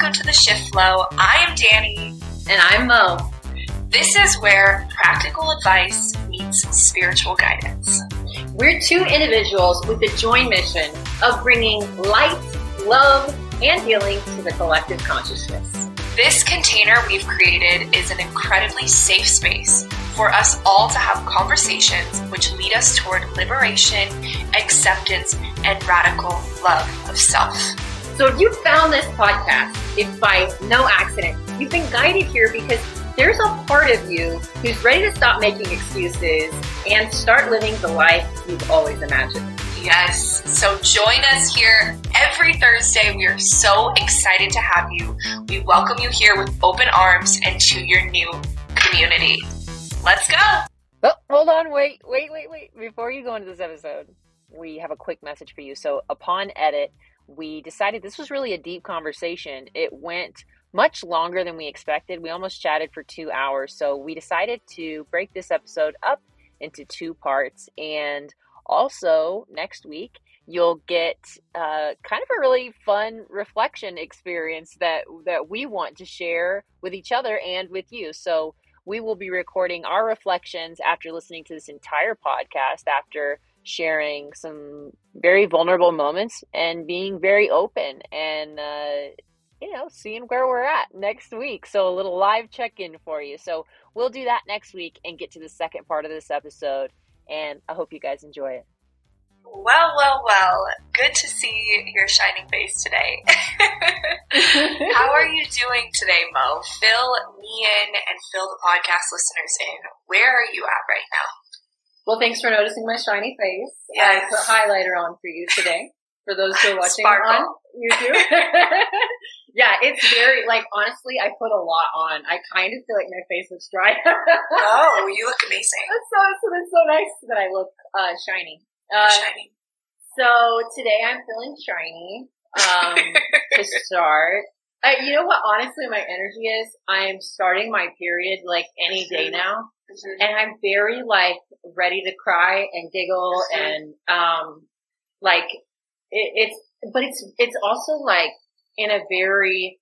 welcome to the Shift Flow. I am Dani. And I'm Mo. This is where practical advice meets spiritual guidance. We're two individuals with the joint mission of bringing light, love, and healing to the collective consciousness. This container we've created is an incredibly safe space for us all to have conversations which lead us toward liberation, acceptance, and radical love of self. So if you found this podcast, it's by no accident, you've been guided here because there's a part of you who's ready to stop making excuses and start living the life you've always imagined. Yes. So join us here every Thursday. We are so excited to have you. We welcome you here with open arms and to your new community. Let's go. Oh, hold on. Wait, wait, wait, wait. Before you go into this episode, we have a quick message for you. So upon edit, we decided this was really a deep conversation. It went much longer than we expected. We almost chatted for two hours. So we decided to break this episode up into two parts. And also, next week, you'll get uh, kind of a really fun reflection experience that, that we want to share with each other and with you. So we will be recording our reflections after listening to this entire podcast, after sharing some very vulnerable moments and being very open and uh, you know seeing where we're at next week. So a little live check-in for you. So we'll do that next week and get to the second part of this episode and i hope you guys enjoy it. Well well well good to see your shining face today. How are you doing today mo? Fill me in and fill the podcast listeners in. Where are you at right now well, thanks for noticing my shiny face. Yes. I put highlighter on for you today. For those who are watching Sparkle. on YouTube. yeah, it's very, like, honestly, I put a lot on. I kind of feel like my face looks dry. oh, you look amazing. It's so, so, it's so nice that I look uh, shiny. Uh, Shining. so today I'm feeling shiny um, to start. Uh, you know what? Honestly, my energy is I'm starting my period like any day now, Mhm. and I'm very like ready to cry and giggle and um like it, it's but it's it's also like in a very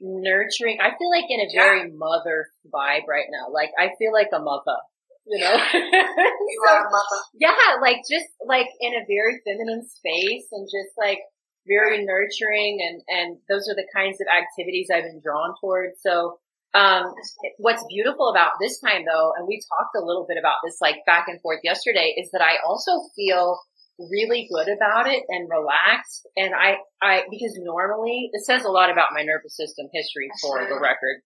nurturing. I feel like in a Yeah. very mother vibe right now. Like I feel like a mother. You know, You So- are a mother. yeah, like just like in a very feminine space and just like very nurturing and, and those are the kinds of activities I've been drawn towards. So, um, what's beautiful about this time though, and we talked a little bit about this like back and forth yesterday is that I also feel really good about it and relaxed. And I, I, because normally it says a lot about my nervous system history for the record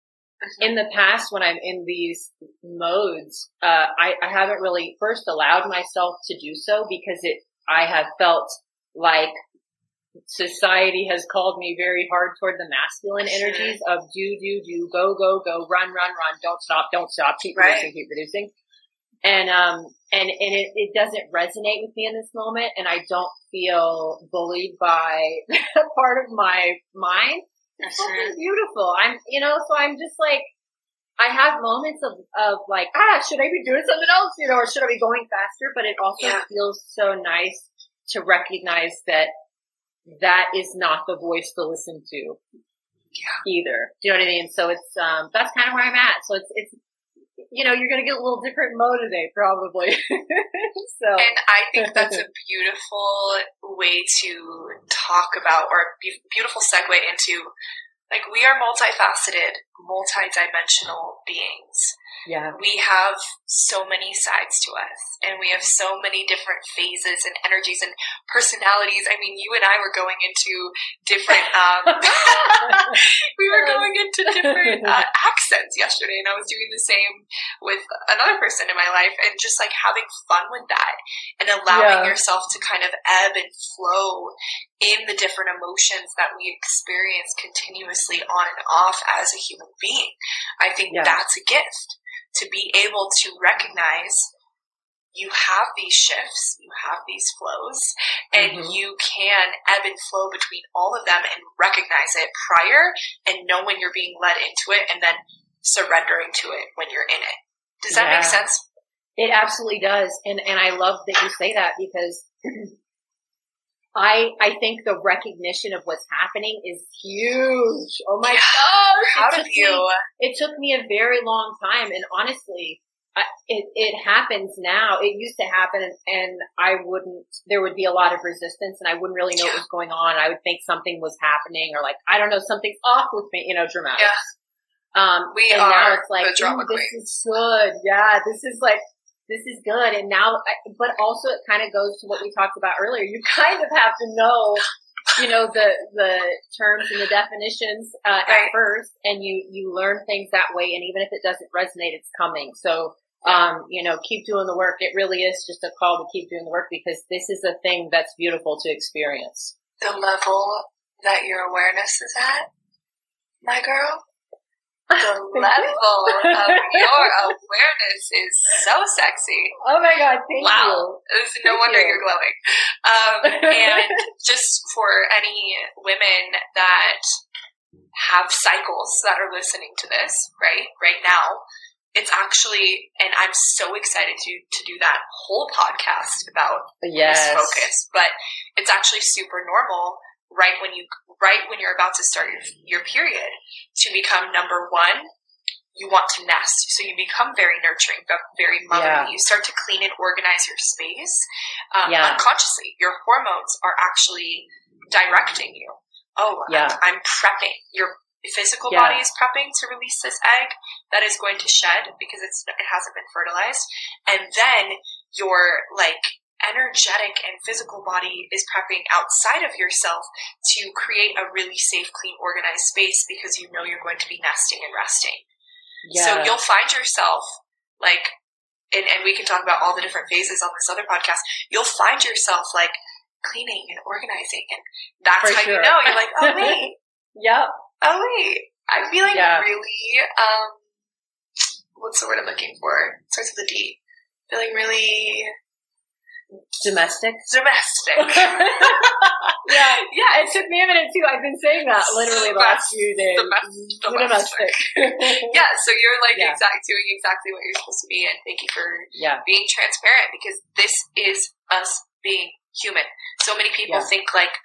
in the past when I'm in these modes, uh, I, I haven't really first allowed myself to do so because it, I have felt like society has called me very hard toward the masculine energies of do, do, do, go, go, go, run, run, run, don't stop, don't stop, keep Right. producing, keep producing. And, um, and, and it, it doesn't resonate with me in this moment and I don't feel bullied by a part of my mind it's fucking beautiful. I'm, you know, so I'm just like, I have moments of, of like, ah, should I be doing something else, you know, or should I be going faster? But it also Yeah. feels so nice to recognize that that is not the voice to listen to either. Do you know what I mean? So it's, um, that's kind of where I'm at. So it's, it's, you know, you're going to get a little different mode today, probably. so, And I think that's a beautiful way to talk about, or be- beautiful segue into, like, we are multifaceted, multidimensional beings. yeah. We have so many sides to us, and we have so many different phases and energies and personalities. I mean, you and I were going into different, um, we were going into different uh, accents yesterday, and I was doing the same with another person in my life, and just like having fun with that and allowing Yeah. yourself to kind of ebb and flow in the different emotions that we experience continuously on and off as a human being. I think Yeah. that's a gift to be able to recognize you have these shifts, you have these flows, and Mhm. you can ebb and flow between all of them and recognize it prior and know when you're being led into it and then surrendering to it when you're in it. Does that make sense? It absolutely does. And, and I love that you say that because I I think the recognition of what's happening is huge. Oh my Yeah. gosh! Proud it of took you. Me, it took me a very long time, and honestly, I, it it happens now. It used to happen, and, and I wouldn't. There would be a lot of resistance, and I wouldn't really know what was going on. I would think something was happening, or like I don't know, something's off with me. You know, dramatic. Yeah. Um, We and are now it's like, this is good. Yeah, this is like, this is good. And now, but also it kind of goes to what we talked about earlier. You kind of have to know, you know, the, the terms and the definitions, uh, Right. at first and you, you learn things that way. And even if it doesn't resonate, it's coming. So, um, you know, keep doing the work. It really is just a call to keep doing the work because this is a thing that's beautiful to experience. The level that your awareness is at, my girl, the level of your awareness is so sexy. Oh my God. Thank wow. It's no Thank wonder you. you. are glowing. Um, and just for any women that have cycles that are listening to this, right, right now, it's actually, and I'm so excited to, to do that whole podcast about. Yes. this focus, but it's actually super normal right when you right when you're about to start your, your period to become number one you want to nest so you become very nurturing but very motherly Yeah. you start to clean and organize your space um, Yeah. unconsciously your hormones are actually directing you oh Yeah. I'm, I'm prepping your physical Yeah. body is prepping to release this egg that is going to shed because it's it hasn't been fertilized and then your like energetic and physical body is prepping outside of yourself to create a really safe, clean, organized space because you know you're going to be nesting and resting. So you'll find yourself like, and, and we can talk about all the different phases on this other podcast. You'll find yourself like cleaning and organizing, and that's For how you know you're like, oh wait, Yep. oh wait, I'm feeling Yeah. really um, what's the word I'm looking for? It starts with a D. Feeling really Domestic. domestic. yeah. yeah, It took me a minute too. I've been saying that literally the last few days. Domestic. Domestic. yeah. So you're like Yeah. exact doing exactly what you're supposed to be, and thank you for yeah. being transparent because this is us being human. So many people Yeah. think like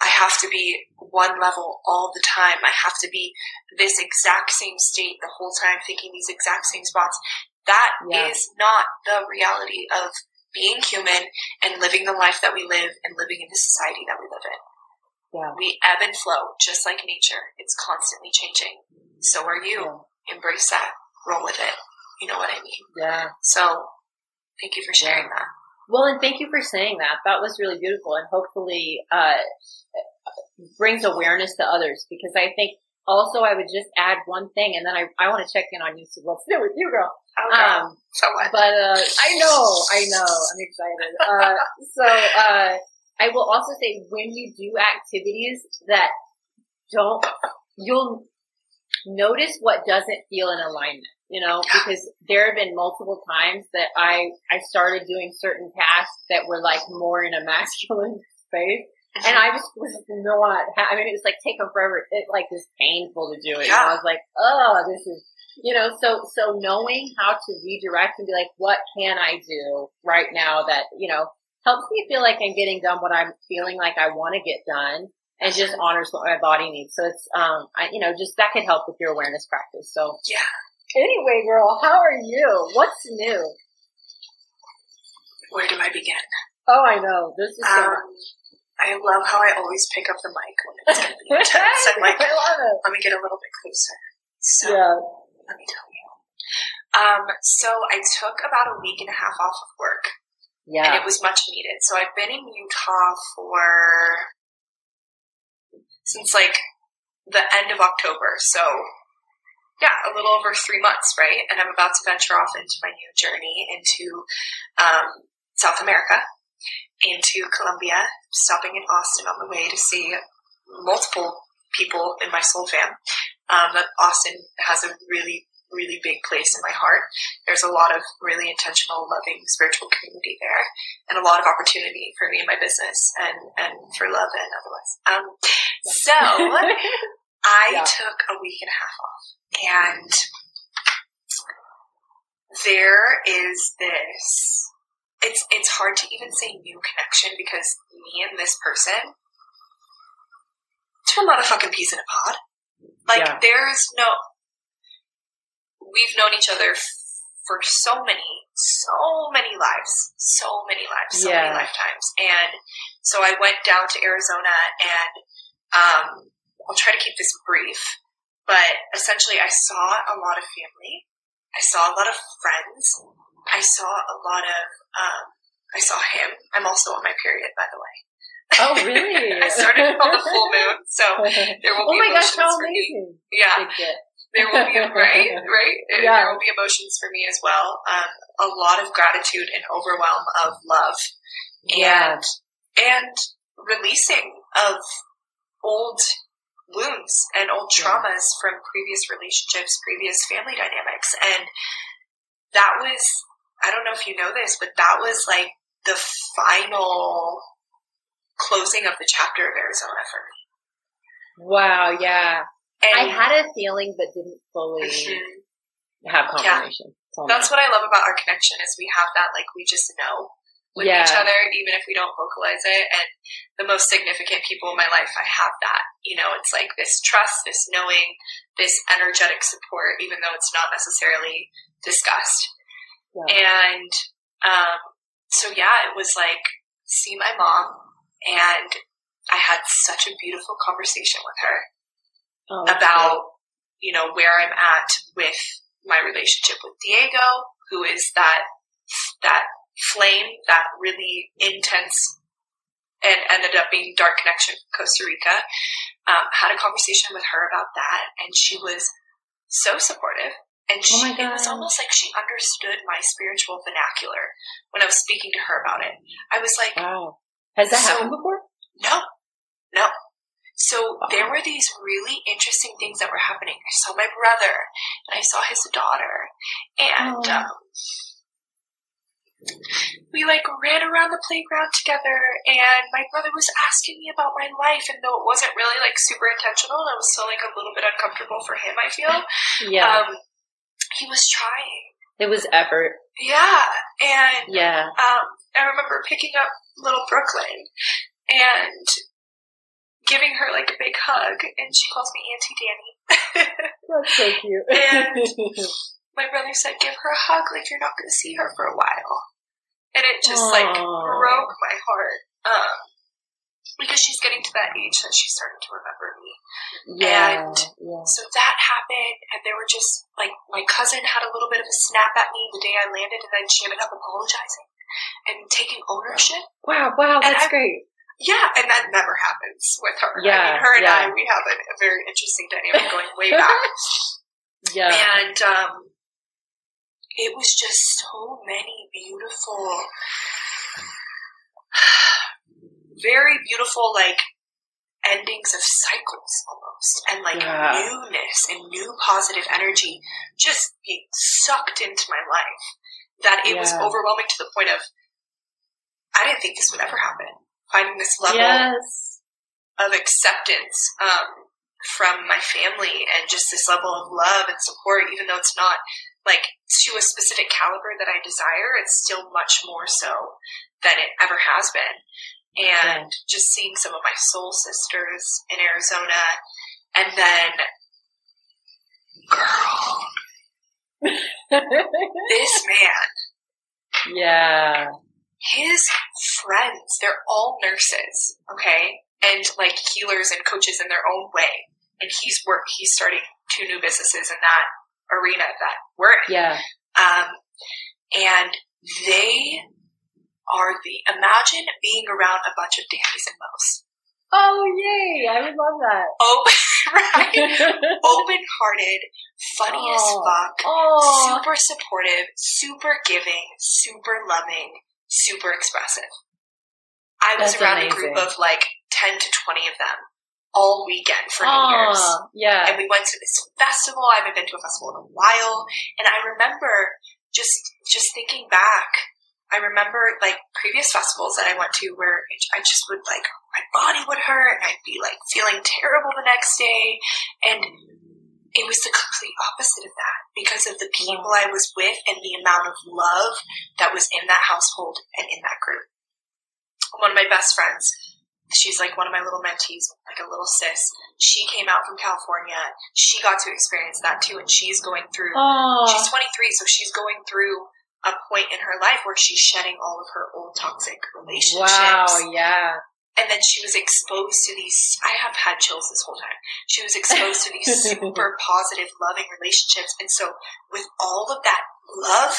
I have to be one level all the time. I have to be this exact same state the whole time, thinking these exact same spots. That is Yeah. not the reality of being human and living the life that we live and living in the society that we live in. Yeah. We ebb and flow just like nature. It's constantly changing. So are you. Yeah. Embrace that. Roll with it. You know what I mean? Yeah. So thank you for sharing that. Well, and thank you for saying that. That was really beautiful and hopefully, uh, brings awareness to others because I think also I would just add one thing and then I, I want to check in on you. So what's new with you, girl? Girl. Um, so what? But uh, I know, I know, I'm excited. Uh, so uh, I will also say when you do activities that don't, you'll notice what doesn't feel in alignment. You know, Yeah. because there have been multiple times that I I started doing certain tasks that were like more in a masculine space, and I just was not. I mean, it was like taking forever. It like was painful to do it. And Yeah. I was like, oh, this is you know. So so knowing how to redirect and be like, what can I do right now that you know helps me feel like I'm getting done what I'm feeling like I want to get done. And just honors what my body needs. So it's, um, I, you know, just that could help with your awareness practice. So Yeah. Anyway, girl, how are you? What's new? Where do I begin? Oh, I know. This is so Um, I love how I always pick up the mic when it's going to be intense. I'm like, I love it. let me get a little bit closer. So Yeah. let me tell you. Um, so I took about a week and a half off of work, Yeah. and it was much needed. So I've been in Utah for since like the end of October. So yeah, a little over three months, right? And I'm about to venture off into my new journey into um, South America, into Colombia, stopping in Austin on the way to see multiple people in my soul fam. Um, Austin has a really, really big place in my heart. There's a lot of really intentional, loving, spiritual community there, and a lot of opportunity for me and my business and and for love and otherwise. Um, so I Yeah. took a week and a half off, and there is this. It's it's hard to even say new connection because me and this person to a motherfucking piece in a pod. Like Yeah. there's no. We've known each other f- for so many, so many lives, so many lives, so many lifetimes, and so I went down to Arizona, and um, I'll try to keep this brief, but essentially, I saw a lot of family, I saw a lot of friends, I saw a lot of. Um, I saw him. I'm also on my period, by the way. Oh, really? I started on the full moon, so there will oh be my gosh, emotions how for me. Yeah, there will be right, right. Yeah. There will be emotions for me as well. Um, a lot of gratitude and overwhelm of love, Yeah. and and releasing of old wounds and old Yeah. traumas from previous relationships, previous family dynamics, and that was. I don't know if you know this, but that was like the final closing of the chapter of Arizona for me. Wow, yeah. And I had a feeling but didn't fully Mhm. have confirmation. Tell me. That's what I love about our connection is we have that like we just know with Yeah. each other even if we don't vocalize it and the most significant people in my life I have that you know it's like this trust this knowing this energetic support even though it's not necessarily discussed and um, so yeah it was like see my mom and I had such a beautiful conversation with her Oh, about you know where I'm at with my relationship with Diego, who is that that flame, that really intense and ended up being dark connection from Costa Rica. Um, had a conversation with her about that, and she was so supportive. And Oh she, my it was almost like she understood my spiritual vernacular when I was speaking to her about it. I was like. Wow. Has that So- happened before? no, no. So Wow. there were these really interesting things that were happening. I saw my brother and I saw his daughter, and Oh. um, we like ran around the playground together. And my brother was asking me about my life, and though it wasn't really like super intentional, and it was still like a little bit uncomfortable for him. I feel, Yeah. um, he was trying. it was effort. Yeah, and Yeah. um, I remember picking up little Brooklyn and giving her like a big hug, and she calls me Auntie Dani. That's so cute. And- My brother said, "Give her a hug, like you're not going to see her for a while," and it just like broke my heart um, because she's getting to that age that she's starting to remember me. yeah. And- yeah. So that happened, and there were just like my cousin had a little bit of a snap at me the day I landed, and then she ended up apologizing and taking ownership. Wow, wow, that's I- great. Yeah, and that never happens with her. I Yeah, mean, her and yeah. I, we have a, a very interesting dynamic going way back. Yeah. and um, it was just so many beautiful, very beautiful, like endings of cycles almost, and like Yeah. newness and new positive energy just being sucked into my life. That it was overwhelming to the point of I didn't think this would ever happen. Finding this level yes. of acceptance um, from my family and just this level of love and support, even though it's not like to a specific caliber that I desire, it's still much more so than it ever has been. And just seeing some of my soul sisters in Arizona, and then, girl, this man yeah. his friends, they're all nurses, okay? And like healers and coaches in their own way. And he's work he's starting two new businesses in that arena that we're in. Yeah. Um and they are the imagine being around a bunch of dandies and mo's. Oh, yay. I would love that. Oh right. Open hearted, funny as Oh. fuck. oh. super supportive, super giving, super loving, super expressive. I was That's around a group of like 10 to 20 of them all weekend for New Year's. Yeah. And we went to this festival. I haven't been to a festival in a while. And I remember just, just thinking back, I remember like previous festivals that I went to where it, I just would like, my body would hurt and I'd be like feeling terrible the next day. And it was the complete opposite of that because of the people I was with and the amount of love that was in that household and in that group. one of my best friends, she's like one of my little mentees, like a little sis. She came out from California. She got to experience that too, and she's going through. Oh, She's 23, so she's going through a point in her life where she's shedding all of her old toxic relationships. wow, yeah. And then she was exposed to these. I have had chills this whole time. She was exposed to these super positive, loving relationships. And so, with all of that love,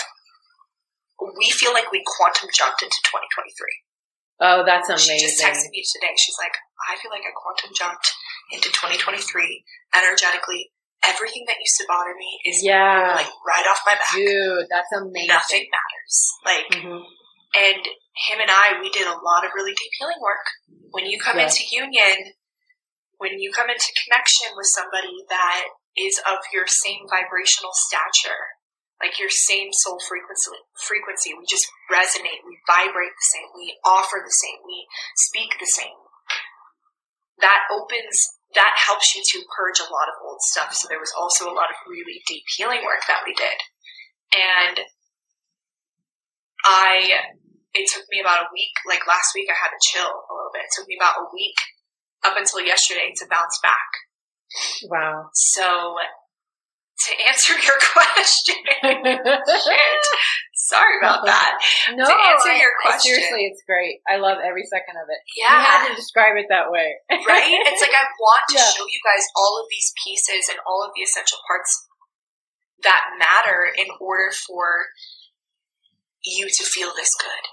we feel like we quantum jumped into 2023. Oh, that's amazing. She just texted me today. She's like, I feel like I quantum jumped into 2023 energetically. Everything that used to bother me is Yeah. like right off my back. Dude, that's amazing. Nothing matters. Like, Mhm. and him and I, we did a lot of really deep healing work. When you come into union, when you come into connection with somebody that is of your same vibrational stature, like your same soul frequency, frequency, we just resonate, we vibrate the same, we offer the same, we speak the same. That opens, that helps you to purge a lot of old stuff. So there was also a lot of really deep healing work that we did. And I it took me about a week. Like last week, I had to chill a little bit. It took me about a week up until yesterday to bounce back. Wow. So, to answer your question, shit, sorry about that. no, To answer I- your question. seriously, it's great. I love every second of it. You Yeah, had to describe it that way. right? It's like I want to Yeah. show you guys all of these pieces and all of the essential parts that matter in order for you to feel this good.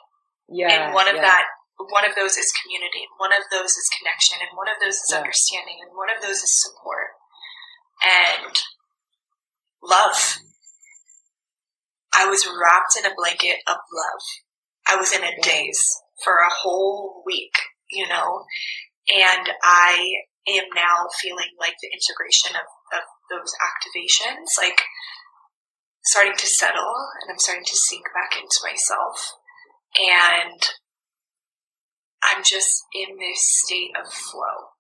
yeah. and one of yeah. that one of those is community one of those is connection and one of those is Yeah. understanding and one of those is support and love. I was wrapped in a blanket of love. I was in a daze for a whole week you know? And i am now feeling like the integration of, of those activations like starting to settle and i'm starting to sink back into myself. And I'm just in this state of flow.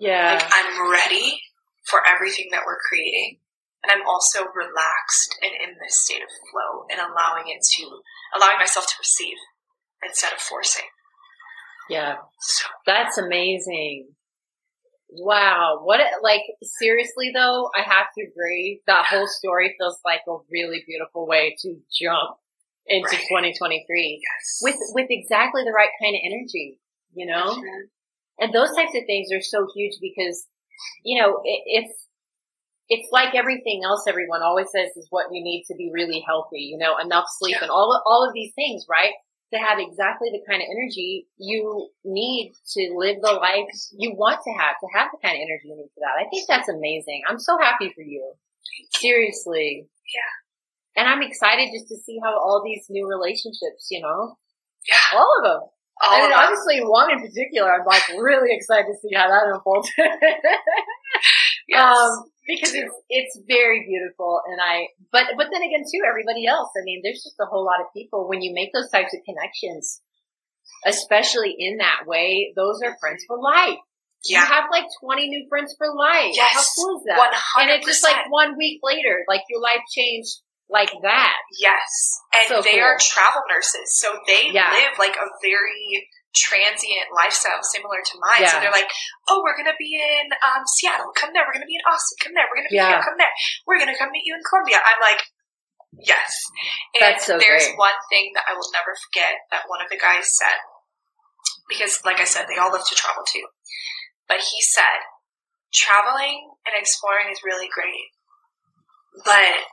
Yeah. Like I'm ready for everything that we're creating, and I'm also relaxed and in this state of flow and allowing it to allowing myself to receive instead of forcing. yeah. So That's amazing. Wow. What, a, like, seriously though, I have to agree. That whole story feels like a really beautiful way to jump into Right. 2023 yes, with, with exactly the right kind of energy, you know? Mhm. And those types of things are so huge because, you know, it, it's, it's like everything else everyone always says is what you need to be really healthy, you know, enough sleep Yeah. and all of, all of these things, right? To have exactly the kind of energy you need to live the life you want to have, to have the kind of energy you need for that. I think that's amazing. I'm so happy for you. Seriously. Yeah. And I'm excited just to see how all these new relationships, you know, yeah, all of them. all I of mean, honestly, one in particular, I'm like really excited to see how that unfolds. Yes. um, because it's it's very beautiful, and I but but then again too, everybody else. I mean, there's just a whole lot of people when you make those types of connections, especially in that way. Those are friends for life. You have like 20 new friends for life. Yes. How cool is that? one And it's just like one week later, like your life changed like that. Yes, and So they cool. are travel nurses, so they Yeah. live like a very transient lifestyle similar to mine. So they're like, "Oh, we're gonna be in um, Seattle. Come there. We're gonna be in Austin. Come there. We're gonna be Yeah. here. Come there. We're gonna come meet you in Colombia." I'm like, "Yes." And That's so there's great. one thing that I will never forget that one of the guys said, because, like I said, they all love to travel too. But he said, "Traveling and exploring is really great, but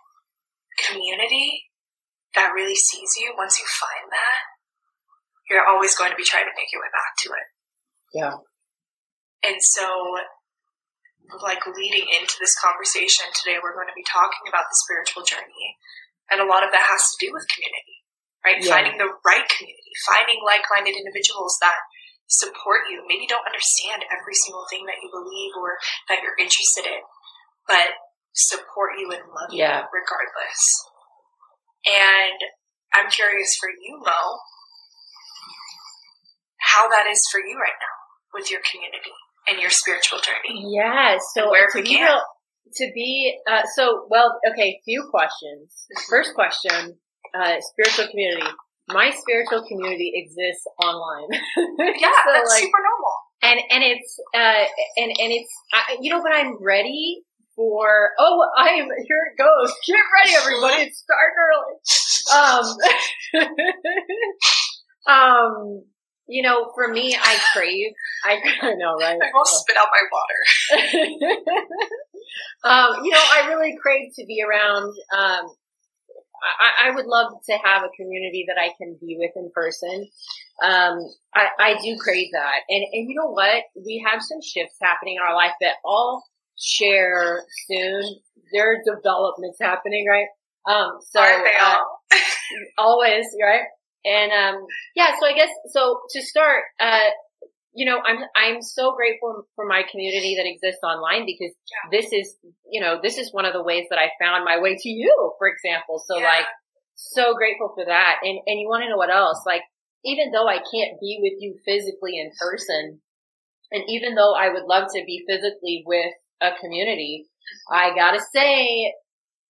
community." that really sees you, once you find that, you're always going to be trying to make your way back to it. Yeah. And so, like leading into this conversation today, we're going to be talking about the spiritual journey. And a lot of that has to do with community, right? Yeah. Finding the right community, finding like minded individuals that support you, maybe don't understand every single thing that you believe or that you're interested in, but support you and love Yeah. you regardless. And I'm curious for you, Mo, how that is for you right now with your community and your spiritual journey. Yeah. So where it to be began. real, to be uh, so well. Okay, few questions. First question: uh, spiritual community. my spiritual community exists online. yeah, so that's like, super normal. And and it's uh and and it's uh, you know, but I'm ready for. Oh, I am. Here it goes. Get ready, everybody. It's starting early. Um, um, you know, for me, I crave. I, I know, right? I will spit out my water. um, you know, I really crave to be around. Um, I, I, would love to have a community that I can be with in person. Um, I, I do crave that. And, and you know what? We have some shifts happening in our life that all share soon. There are developments happening, right? Um, so, uh, always, right? And, um, yeah, so I guess, so to start, uh, you know, I'm, I'm so grateful for my community that exists online because yeah. this is, you know, this is one of the ways that I found my way to you, for example. So yeah. like, so grateful for that. And, and you want to know what else? Like, even though I can't be with you physically in person, and even though I would love to be physically with a community, I gotta say,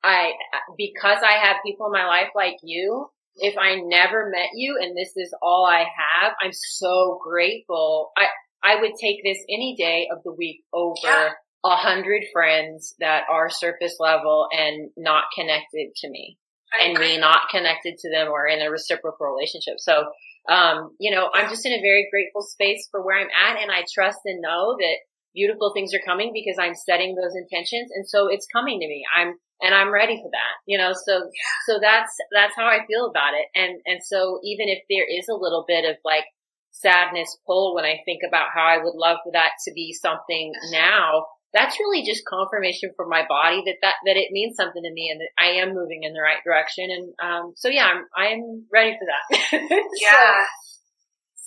I, because I have people in my life like you, if I never met you and this is all I have, I'm so grateful. I, I would take this any day of the week over a hundred friends that are surface level and not connected to me I and agree. me not connected to them or in a reciprocal relationship. So, um, you know, I'm just in a very grateful space for where I'm at and I trust and know that beautiful things are coming because I'm setting those intentions. And so it's coming to me. I'm, and I'm ready for that, you know, so, so that's, that's how I feel about it. And, and so even if there is a little bit of like sadness pull when I think about how I would love for that to be something now, that's really just confirmation for my body that that, that it means something to me and that I am moving in the right direction. And, um, so yeah, I'm, I'm ready for that. yeah. so,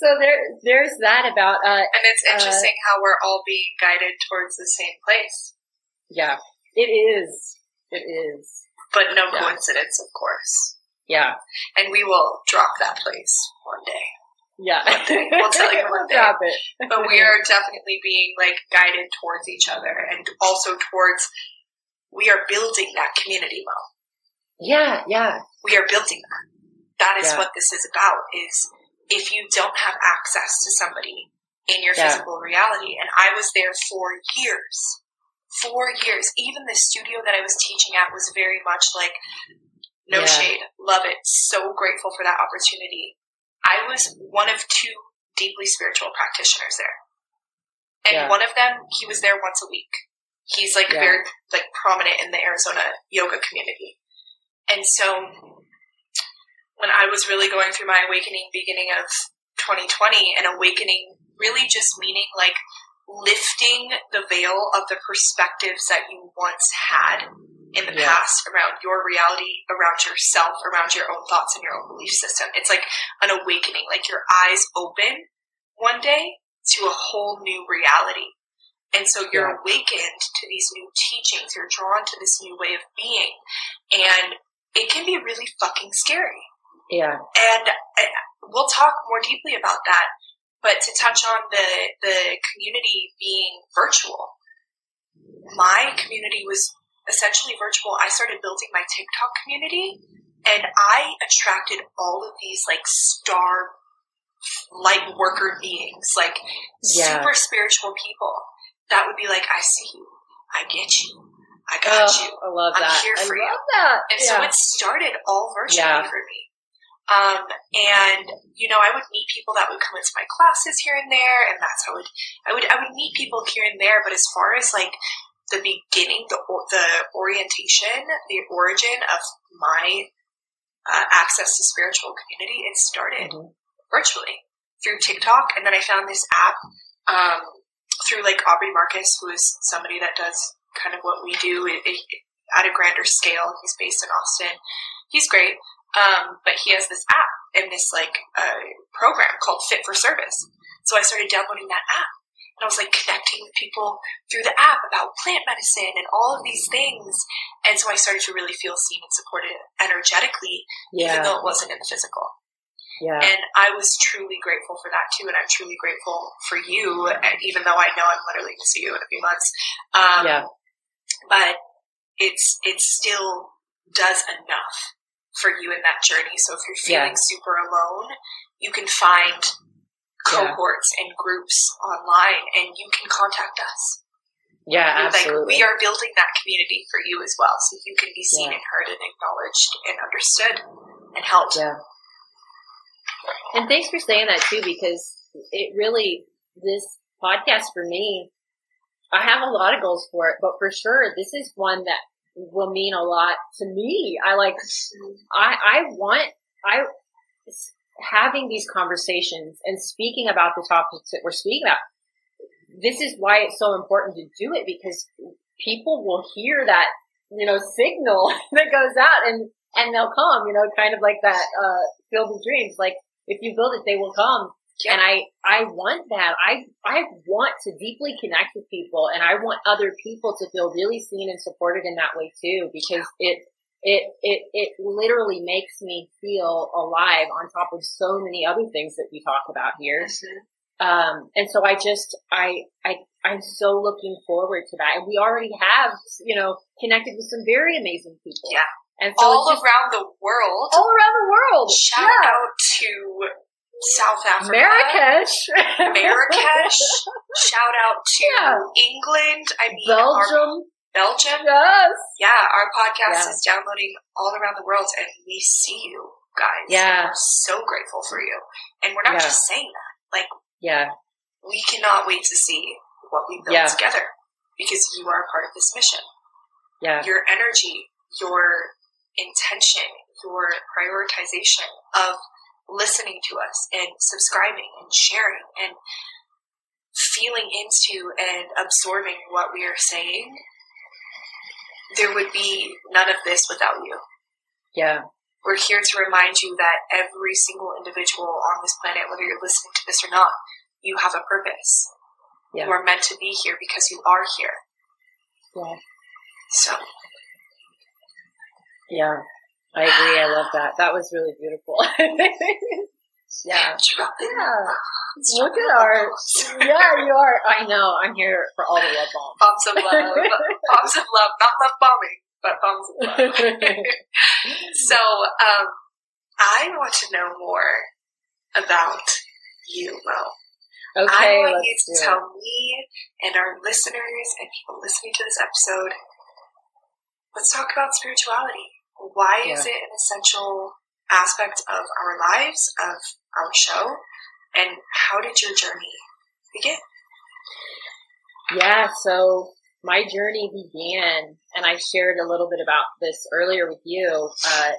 so there, there's that about, uh, and it's uh, interesting uh, how we're all being guided towards the same place. Yeah, it is. It is. But no yeah. coincidence, of course. Yeah. And we will drop that place one day. Yeah. One day. We'll tell you one day. Drop it. but we are definitely being like guided towards each other and also towards we are building that community Mo. Yeah, yeah. We are building that. That is yeah. what this is about is if you don't have access to somebody in your yeah. physical reality. And I was there for years. Four years. Even the studio that I was teaching at was very much like, no yeah. shade, love it, so grateful for that opportunity. I was one of two deeply spiritual practitioners there. And yeah. one of them, he was there once a week. He's like very like prominent in the Arizona yoga community. And so when I was really going through my awakening beginning of 2020 and awakening really just meaning like lifting the veil of the perspectives that you once had in the yeah. past around your reality, around yourself, around your own thoughts and your own belief system. It's like an awakening, like your eyes open one day to a whole new reality. And so you're yeah. awakened to these new teachings, you're drawn to this new way of being, and it can be really fucking scary. Yeah. And we'll talk more deeply about that. But to touch on the, the community being virtual, my community was essentially virtual. I started building my TikTok community and I attracted all of these like star light worker beings, like yeah. super spiritual people that would be like, I see you. I get you. I got oh, you. I love I'm that. here for I you. That. And yeah. so it started all virtually yeah. for me. Um, and you know, I would meet people that would come into my classes here and there, and that's how I would I would I would meet people here and there. But as far as like the beginning, the the orientation, the origin of my uh, access to spiritual community, it started mm-hmm. virtually through TikTok, and then I found this app um, through like Aubrey Marcus, who is somebody that does kind of what we do it, it, at a grander scale. He's based in Austin. He's great. Um, but he has this app and this like uh, program called Fit for Service. So I started downloading that app. And I was like connecting with people through the app about plant medicine and all of these things. And so I started to really feel seen and supported energetically, yeah. even though it wasn't in the physical. Yeah. And I was truly grateful for that too. And I'm truly grateful for you. And even though I know I'm literally going to see you in a few months. Um, yeah. But it's, it still does enough for you in that journey. So if you're feeling yeah. super alone, you can find cohorts yeah. and groups online and you can contact us. Yeah, absolutely. Like we are building that community for you as well, so you can be seen yeah. and heard and acknowledged and understood and helped. Yeah. And thanks for saying that too, because it really this podcast for me, I have a lot of goals for it, but for sure, this is one that will mean a lot to me. I like, I, I want, I, having these conversations and speaking about the topics that we're speaking about. This is why it's so important to do it because people will hear that, you know, signal that goes out and, and they'll come, you know, kind of like that, uh, field of dreams. Like if you build it, they will come. Yeah. And I, I want that. I, I want to deeply connect with people and I want other people to feel really seen and supported in that way too, because it, it, it, it literally makes me feel alive on top of so many other things that we talk about here. Mm-hmm. Um, and so I just, I, I, I'm so looking forward to that. And we already have, you know, connected with some very amazing people. Yeah. And so all just, around the world. All around the world. Shout yeah. out to South Africa. Marrakesh. Marrakesh. Shout out to yeah. England. I mean, Belgium. Belgium. Yes. Yeah, our podcast yeah. is downloading all around the world and we see you guys. Yeah. we're so grateful for you. And we're not yeah. just saying that. Like, yeah. We cannot wait to see what we build together because you are a part of this mission. Yeah. Your energy, your intention, your prioritization of listening to us and subscribing and sharing and feeling into and absorbing what we are saying there would be none of this without you. Yeah. We're here to remind you that every single individual on this planet, whether you're listening to this or not, you have a purpose. Yeah. You are meant to be here because you are here. Yeah. So. Yeah. I agree. I love that. That was really beautiful. Yeah. Yeah. Look at our. Yeah, you are. I know. I'm here for all the love bombs. Bombs of love. bombs of love. Not love bombing, but bombs of love. so, um, I want to know more about you, Mo. Okay, I want you to tell it. me and our listeners and people listening to this episode. Let's talk about spirituality. Why yeah. is it an essential aspect of our lives, of our show, and how did your journey begin? Yeah, so my journey began, and I shared a little bit about this earlier with you, uh,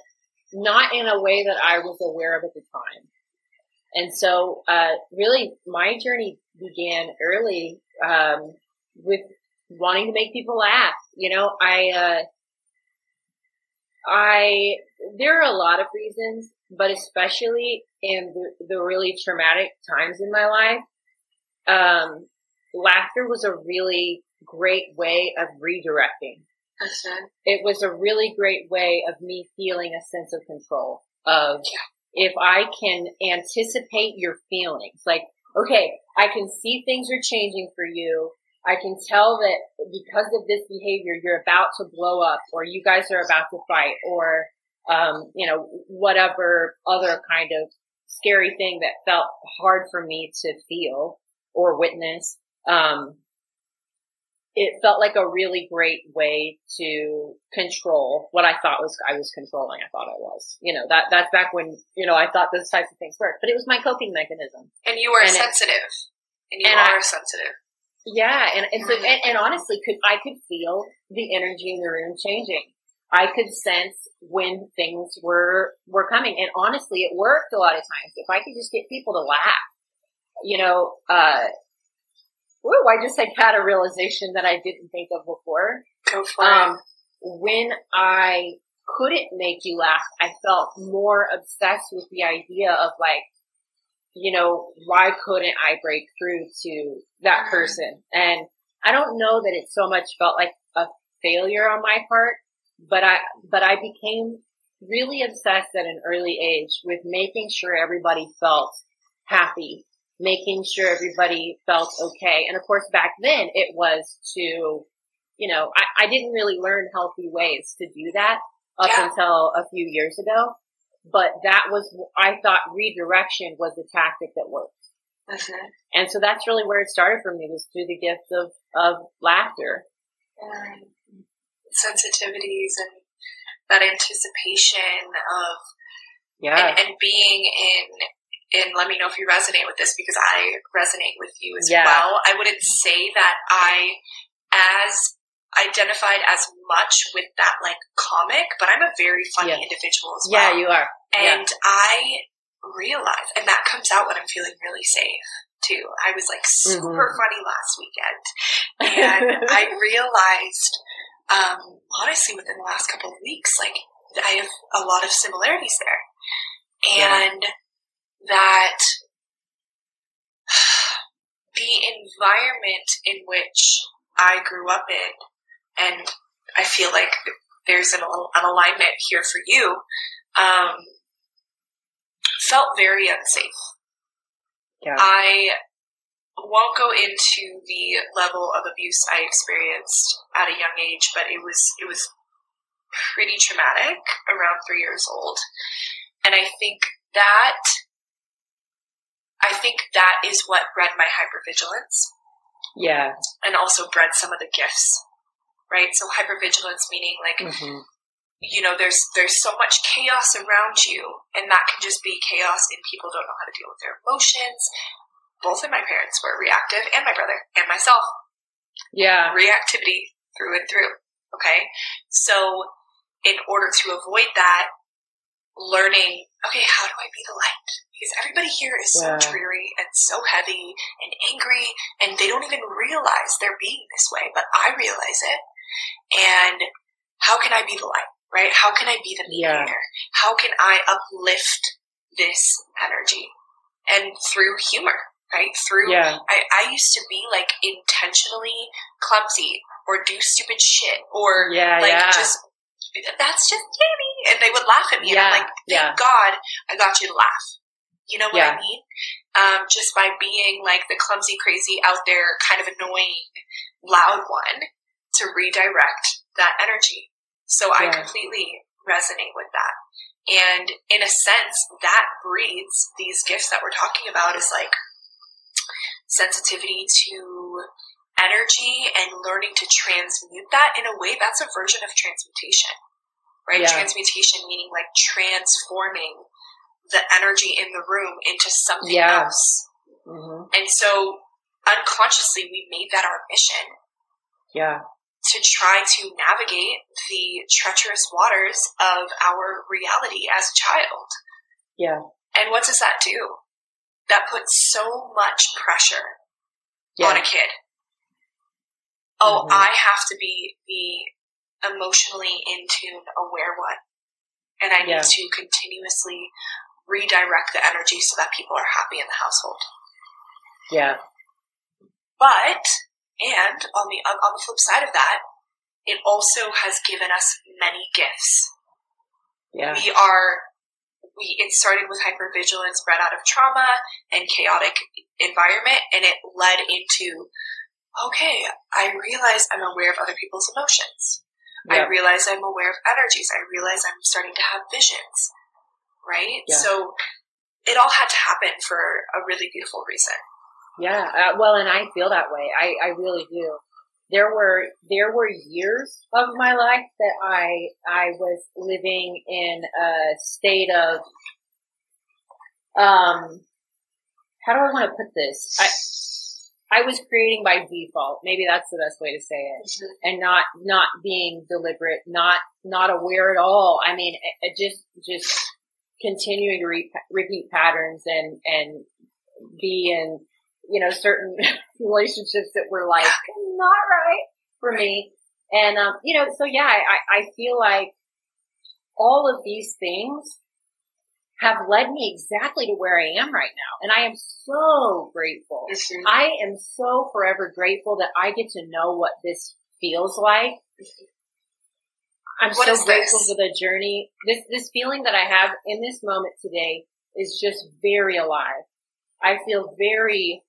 not in a way that I was aware of at the time. And so, uh, really, my journey began early um, with wanting to make people laugh. You know, I uh, I, there are a lot of reasons, but especially in the, the really traumatic times in my life, um, laughter was a really great way of redirecting. It was a really great way of me feeling a sense of control of if I can anticipate your feelings, like, okay, I can see things are changing for you. I can tell that because of this behavior, you're about to blow up or you guys are about to fight or, um, you know, whatever other kind of scary thing that felt hard for me to feel or witness. Um, it felt like a really great way to control what I thought was I was controlling. I thought I was, you know, that that's back when you know I thought those types of things worked, but it was my coping mechanism. And you are and sensitive, it, and you and are I, sensitive. Yeah, and and, so, and and honestly, could I could feel the energy in the room changing. I could sense when things were were coming, and honestly, it worked a lot of times. If I could just get people to laugh, you know, uh, woo, I just like had a realization that I didn't think of before. Um. When I couldn't make you laugh, I felt more obsessed with the idea of like, you know, why couldn't I break through to that mm-hmm. person? And I don't know that it so much felt like a failure on my part, but I, but I became really obsessed at an early age with making sure everybody felt happy, making sure everybody felt okay. And of course, back then it was to, you know, I, I didn't really learn healthy ways to do that. up yeah. until a few years ago. But that was, I thought redirection was a tactic that worked. Mm-hmm. And so that's really where it started for me was through the gift of, of laughter. Um, sensitivities and that anticipation of yeah. and, and being in and let me know if you resonate with this because I resonate with you as yeah. well. I wouldn't say that I as identified as much with that like comic, but I'm a very funny yeah. individual as well. Yeah, you are. And yeah. I realize, and that comes out when I'm feeling really safe too. I was like super mm-hmm. funny last weekend, and I realized, um, honestly, within the last couple of weeks, like I have a lot of similarities there, and yeah that the environment in which I grew up in, and I feel like there's an, an alignment here for you, um, felt very unsafe. Yeah. I won't go into the level of abuse I experienced at a young age, but it was it was pretty traumatic around three years old, and I think that I think that is what bred my hypervigilance. Yeah. And also bred some of the gifts, right? So hypervigilance meaning like, mm-hmm. you know, there's there's so much chaos around you, and that can just be chaos, and people don't know how to deal with their emotions. Both of my parents were reactive, and my brother, and myself. Yeah. Reactivity through and through. Okay. So, in order to avoid that, learning, okay, how do I be the light? Because everybody here is so yeah. dreary and so heavy and angry, and they don't even realize they're being this way, but I realize it. And how can I be the light, right? How can I be the mediator? Yeah. How can I uplift this energy? And through humor, right? Through, yeah. I, I used to be like intentionally clumsy or do stupid shit or yeah, like yeah. just that's just Jamie. And they would laugh at me. Yeah, and I'm like, thank yeah. God I got you to laugh. You know what yeah. I mean? Um, just by being like the clumsy, crazy, out there, kind of annoying, loud one to redirect that energy. So I completely resonate with that. And in a sense, that breeds these gifts that we're talking about is like sensitivity to energy and learning to transmute that in a way that's a version of transmutation right yeah. transmutation meaning like transforming the energy in the room into something yeah. else mm-hmm. and so unconsciously we made that our mission yeah to try to navigate the treacherous waters of our reality as a child yeah and what does that do that puts so much pressure yeah. on a kid oh, mm-hmm. I have to be the emotionally in tune, aware one. And I yeah. need to continuously redirect the energy so that people are happy in the household. Yeah. But, and on the, on the flip side of that, it also has given us many gifts. Yeah. We are we it started with hypervigilance bred out of trauma and chaotic environment and it led into okay, I realize I'm aware of other people's emotions. I realize I'm aware of energies. I realize I'm starting to have visions. Right? Yeah. So it all had to happen for a really beautiful reason. Yeah. Uh, well, and I feel that way. I, I really do. There were, there were years of my life that I, I was living in a state of, um, how do I want to put this? I, I was creating by default. Maybe that's the best way to say it. Mm-hmm. And not, not being deliberate, not, not aware at all. I mean, it, it just, just continuing to re- repeat patterns and, and be in, you know, certain relationships that were like, not right for me. And, um, you know, so yeah, I, I feel like all of these things have led me exactly to where I am right now. And I am so grateful. Mm-hmm. I am so forever grateful that I get to know what this feels like. I'm what so grateful this? for the journey. This, this feeling that I have in this moment today is just very alive. I feel very,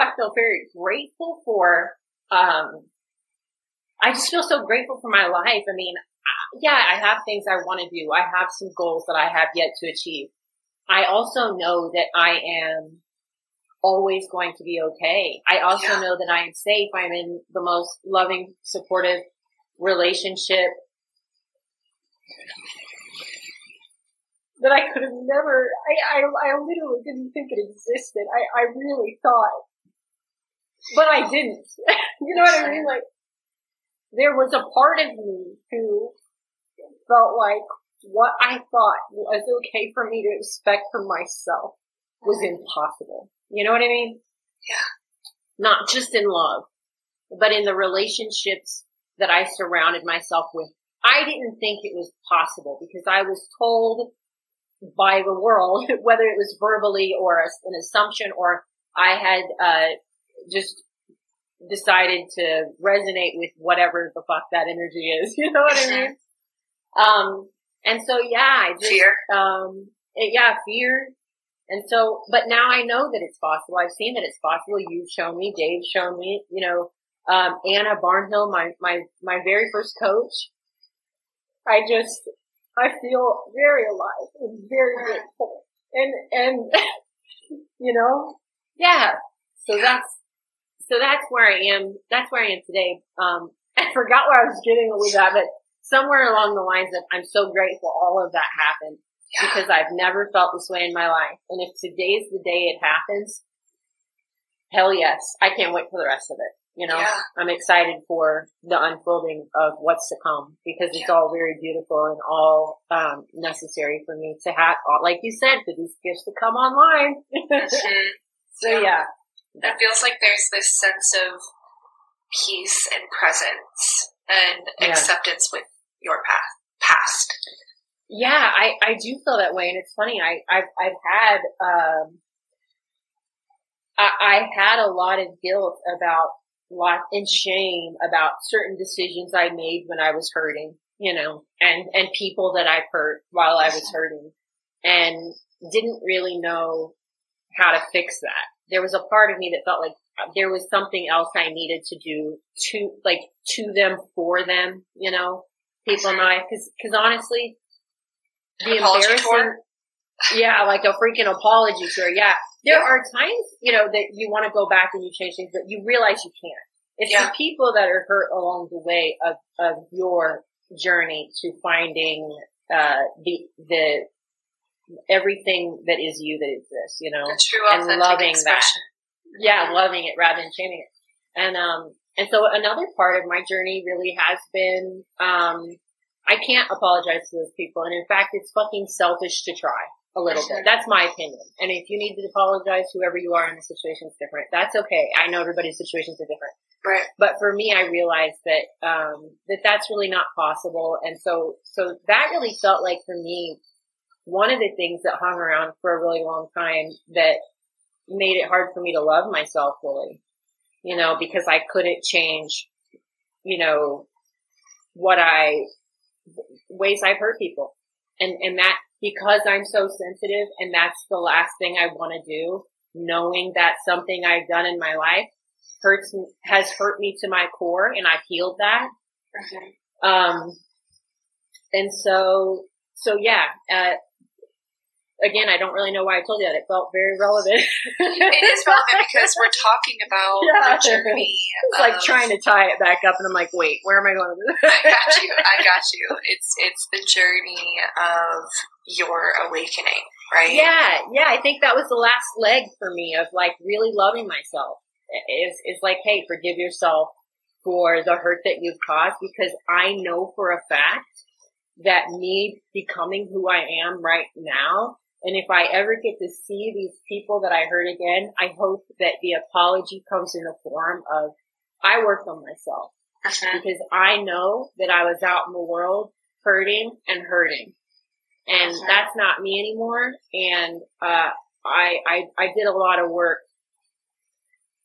I feel very grateful for, um, I just feel so grateful for my life. I mean, yeah, I have things I want to do. I have some goals that I have yet to achieve. I also know that I am always going to be okay. I also Yeah. know that I am safe. I'm in the most loving, supportive relationship that I could have never, I, I, I literally didn't think it existed. I, I really thought, but I didn't. you know what I mean? Like, there was a part of me who felt like what I thought was okay for me to expect from myself was impossible. You know what I mean? Yeah. Not just in love, but in the relationships that I surrounded myself with. I didn't think it was possible because I was told by the world, whether it was verbally or an assumption or I had, uh, just decided to resonate with whatever the fuck that energy is. You know what I mean? Um, and so yeah, I just, Fear. um, it- yeah, fear. And so, but now I know that it's possible. I've seen that it's possible. You've shown me, Dave's shown me, you know, um, Anna Barnhill, my, my, my very first coach. I just, I feel very alive and very grateful. And, and, you know, yeah. So that's, so that's where I am. That's where I am today. Um, I forgot where I was getting with that, but somewhere along the lines of I'm so grateful all of that happened Yeah. because I've never felt this way in my life. And if today's the day it happens, hell yes, I can't wait for the rest of it. You know, Yeah. I'm excited for the unfolding of what's to come because it's all very beautiful and all um, necessary for me to have, like you said, for these gifts to come online. Mhm. so yeah, It feels like there's this sense of peace and presence and Yeah. acceptance with your path, past. Yeah, I, I do feel that way, and it's funny. I I've I've had um I, I had a lot of guilt about lot and shame about certain decisions I made when I was hurting, you know, and and people that I've hurt while I was hurting, and didn't really know how to fix that. There was a part of me that felt like there was something else I needed to do to like to them for them, you know, people and I, because because honestly, the embarrassing, yeah, like a freaking apology tour. Yeah, there are times you know that you want to go back and you change things, but you realize you can't. It's Yeah. the people that are hurt along the way of of your journey to finding uh the the everything that is you that exists. You know, The true and loving expression. yeah, loving it rather than shaming it. And um and so another part of my journey really has been um I can't apologize to those people and in fact it's fucking selfish to try a little bit. That's my opinion. And if you need to apologize whoever you are in the situation is different. That's okay. I know everybody's situations are different. Right. But for me I realized that um that that's really not possible and so so that really felt like for me one of the things that hung around for a really long time that made it hard for me to love myself fully, you know, because I couldn't change, you know, what I, ways I've hurt people. And, and that, because I'm so sensitive and that's the last thing I want to do, knowing that something I've done in my life hurts, has hurt me to my core and I've healed that. Mhm. Um, and so, so yeah, uh, again, I don't really know why I told you that. It felt very relevant. It is relevant because we're talking about Yeah. the journey. It's like trying to tie it back up, and I'm like, wait, where am I going with this? I got you. I got you. It's it's the journey of your awakening, right? yeah, yeah. I think that was the last leg for me of like really loving myself. Is is like, hey, forgive yourself for the hurt that you've caused because I know for a fact that me becoming who I am right now. And if I ever get to see these people that I hurt again, I hope that the apology comes in the form of I worked on myself. Mhm. because I know that I was out in the world hurting and hurting. And Mhm. that's not me anymore. And, uh, I, I, I did a lot of work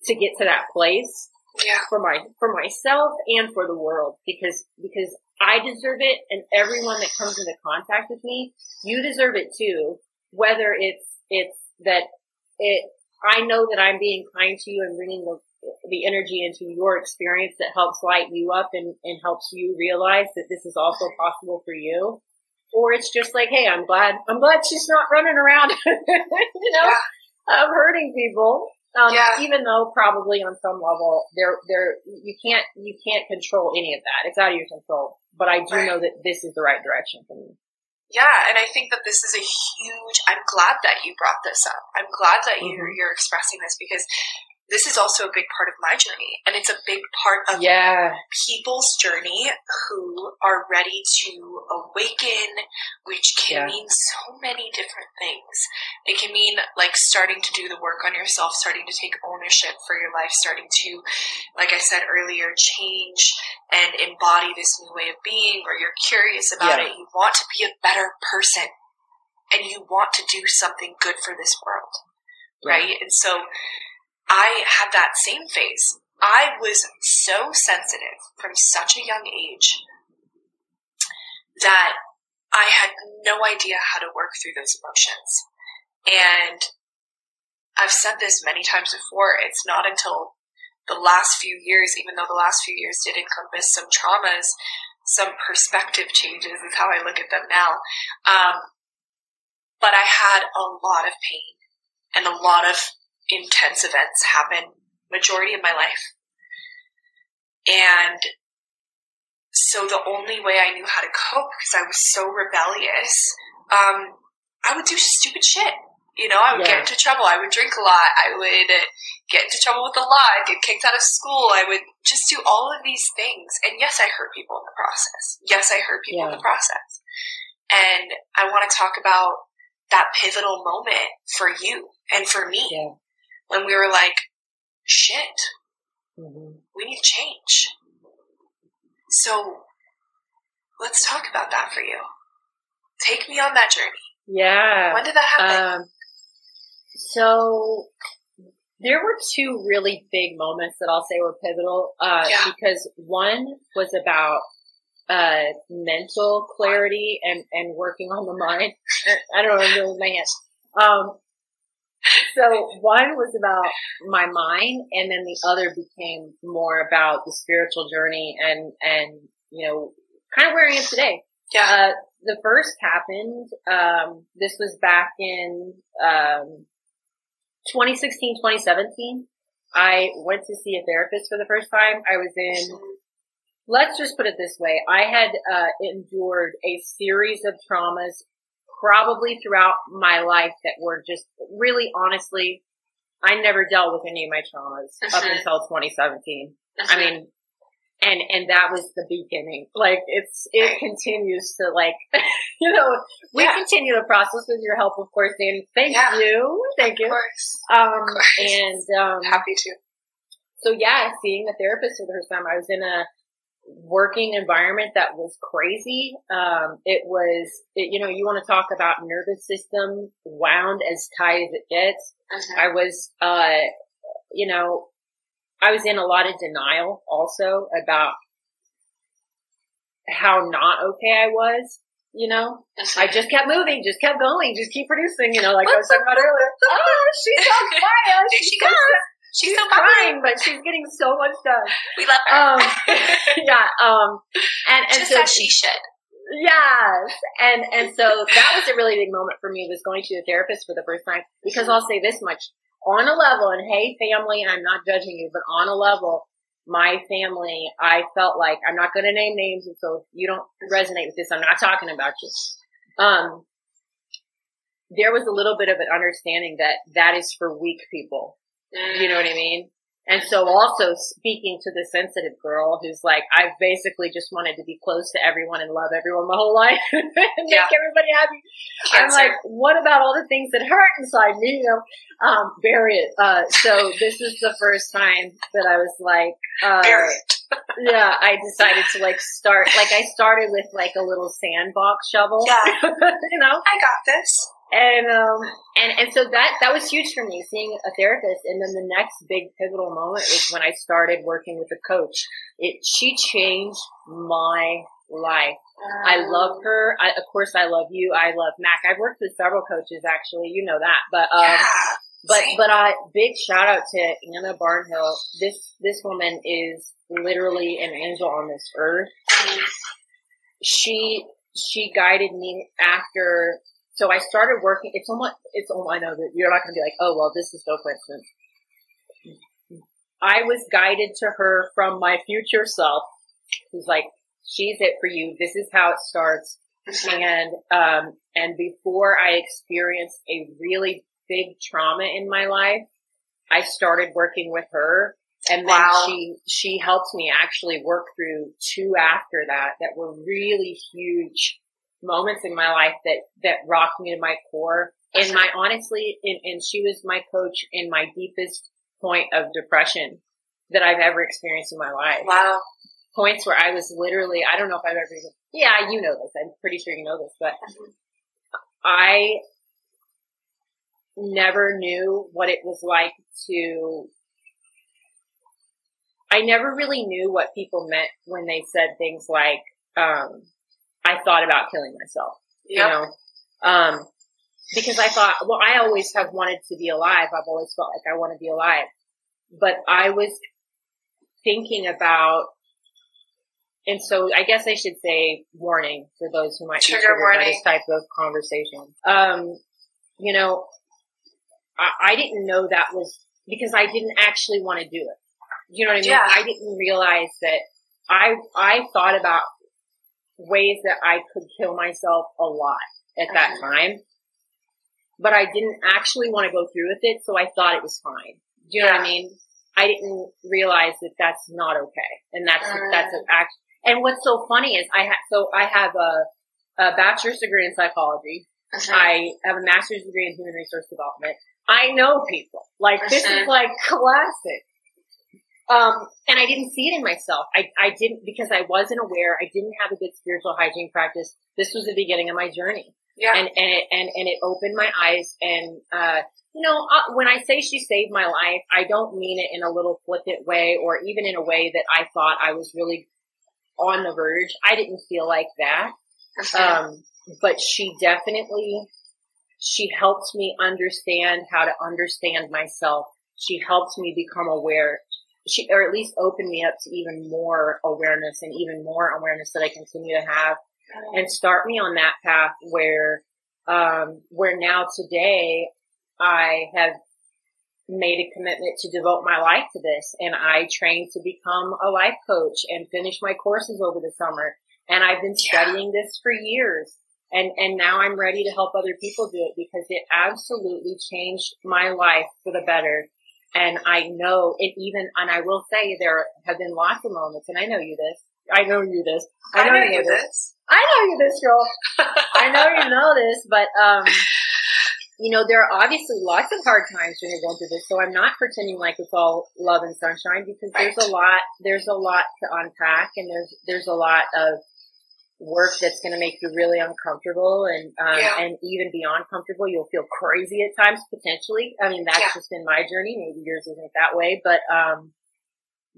to get to that place Yeah. for my, for myself and for the world because, because I deserve it and everyone that comes into contact with me, you deserve it too. Whether it's, it's that it, I know that I'm being kind to you and bringing the, the energy into your experience that helps light you up and, and helps you realize that this is also possible for you. Or it's just like, hey, I'm glad, I'm glad she's not running around, you know, yeah. of hurting people. Um, yeah. even though probably on some level there, there, you can't, you can't control any of that. It's out of your control. But I do right. know that this is the right direction for me. Yeah, and I think that this is a huge. I'm glad that you brought this up. I'm glad that mm-hmm. you're you're expressing this because this is also a big part of my journey and it's a big part of yeah. people's journey who are ready to awaken which can yeah. mean so many different things it can mean like starting to do the work on yourself starting to take ownership for your life starting to like i said earlier change and embody this new way of being or you're curious about yeah. it you want to be a better person and you want to do something good for this world right and so I had that same phase. I was so sensitive from such a young age that I had no idea how to work through those emotions. And I've said this many times before, it's not until the last few years, even though the last few years did encompass some traumas, some perspective changes is how I look at them now. Um, but I had a lot of pain and a lot of intense events happen majority of my life. And so the only way I knew how to cope, because I was so rebellious, um, I would do stupid shit. You know, I would yeah. get into trouble. I would drink a lot. I would get into trouble with the law. I'd get kicked out of school. I would just do all of these things. And yes, I hurt people in the process. Yes, I hurt people yeah. in the process. And I want to talk about that pivotal moment for you and for me. Yeah when we were like, shit, mm-hmm. we need change. So let's talk about that for you. Take me on that journey. Yeah. When did that happen? Um, so there were two really big moments that I'll say were pivotal. Uh, yeah. because one was about uh, mental clarity and, and working on the mind. I don't know what I'm doing with my hands. Um, so one was about my mind and then the other became more about the spiritual journey and, and, you know, kind of where I am today. Yeah. Uh, the first happened, um, this was back in, um, 2016, 2017. I went to see a therapist for the first time. I was in, let's just put it this way. I had, uh, endured a series of traumas probably throughout my life that were just really honestly, I never dealt with any of my traumas up until 2017. Mm-hmm. I mean, and, and that was the beginning. Like it's, it continues to like, you know, we yeah. continue the process with your help, of course, and Thank yeah. you. Thank you. Course. Um, of course. and, um, happy to. So yeah, seeing the therapist for the first time, I was in a, working environment that was crazy. Um, it was, it, you know, you want to talk about nervous system wound as tight as it gets. Uh-huh. I was, uh, you know, I was in a lot of denial also about how not okay I was. You know, uh-huh. I just kept moving, just kept going, just keep producing. You know, like I was talking about earlier. oh, she's on fire! She She's, she's crying, but she's getting so much done. We love her. Um, yeah. Um, and, and Just so, as she should. Yes. And, and so that was a really big moment for me was going to a therapist for the first time because I'll say this much on a level and hey family, I'm not judging you, but on a level, my family, I felt like I'm not going to name names. And so if you don't resonate with this, I'm not talking about you. Um, there was a little bit of an understanding that that is for weak people you know what I mean? And so also speaking to the sensitive girl who's like, I've basically just wanted to be close to everyone and love everyone my whole life and yeah. make everybody happy. Cancer. I'm like, what about all the things that hurt inside me? You know, um, bury it. Uh, so this is the first time that I was like, uh, bury it. yeah, I decided to like start, like I started with like a little sandbox shovel. Yeah. you know? I got this and um and and so that that was huge for me seeing a therapist. And then the next big pivotal moment was when i started working with a coach. It she changed my life. I love her. I, of course i love you. I love mac. I've worked with several coaches actually. You know that. But um yeah. But but I big shout out to Anna Barnhill. This this woman is literally an angel on this earth. She she guided me after. So I started working. It's almost it's almost. I know that you're not going to be like, oh well, this is no coincidence. I was guided to her from my future self, who's like, she's it for you. This is how it starts. and um, and before I experienced a really big trauma in my life, I started working with her. And then wow. she, she helped me actually work through two after that that were really huge moments in my life that, that rocked me to my core. And my honestly, and, and she was my coach in my deepest point of depression that I've ever experienced in my life. Wow. Points where I was literally, I don't know if I've ever, yeah, you know this. I'm pretty sure you know this, but. I never knew what it was like to I never really knew what people meant when they said things like, um, I thought about killing myself. Yep. You know? Um, because I thought, well, I always have wanted to be alive. I've always felt like I want to be alive. But I was thinking about, and so I guess I should say warning for those who might Trigger warning. this type of conversation. Um, you know, I, I didn't know that was because I didn't actually want to do it. You know what I mean? Yeah. I didn't realize that I, I thought about ways that I could kill myself a lot at that uh-huh. time, but I didn't actually want to go through with it. So I thought it was fine. Do you know yeah. what I mean? I didn't realize that that's not okay. And that's, uh, that's an act. And what's so funny is I have, so I have a, a bachelor's degree in psychology. Uh-huh. I have a master's degree in human resource development. I know people. Like this is like classic. Um, and I didn't see it in myself. I, I didn't because I wasn't aware. I didn't have a good spiritual hygiene practice. This was the beginning of my journey. Yeah. And, and it, and, and it opened my eyes. And, uh, you know, uh, when I say she saved my life, I don't mean it in a little flippant way or even in a way that I thought I was really on the verge. I didn't feel like that. Um, but she definitely she helped me understand how to understand myself. She helped me become aware. She, or at least opened me up to even more awareness and even more awareness that I continue to have and start me on that path where, um, where now today I have made a commitment to devote my life to this and I trained to become a life coach and finish my courses over the summer. And I've been studying this for years and and now I'm ready to help other people do it because it absolutely changed my life for the better. And I know it even, and I will say there have been lots of moments, and I know you this. I know you this. I know, I know you this. this. I know you this, girl. I know you know this, but um, you know there are obviously lots of hard times when you're going through this. So I'm not pretending like it's all love and sunshine because right. there's a lot, there's a lot to unpack, and there's there's a lot of work that's going to make you really uncomfortable and um, yeah. and even beyond comfortable. You'll feel crazy at times potentially. I mean, that's yeah. just been my journey. Maybe yours isn't that way, but um,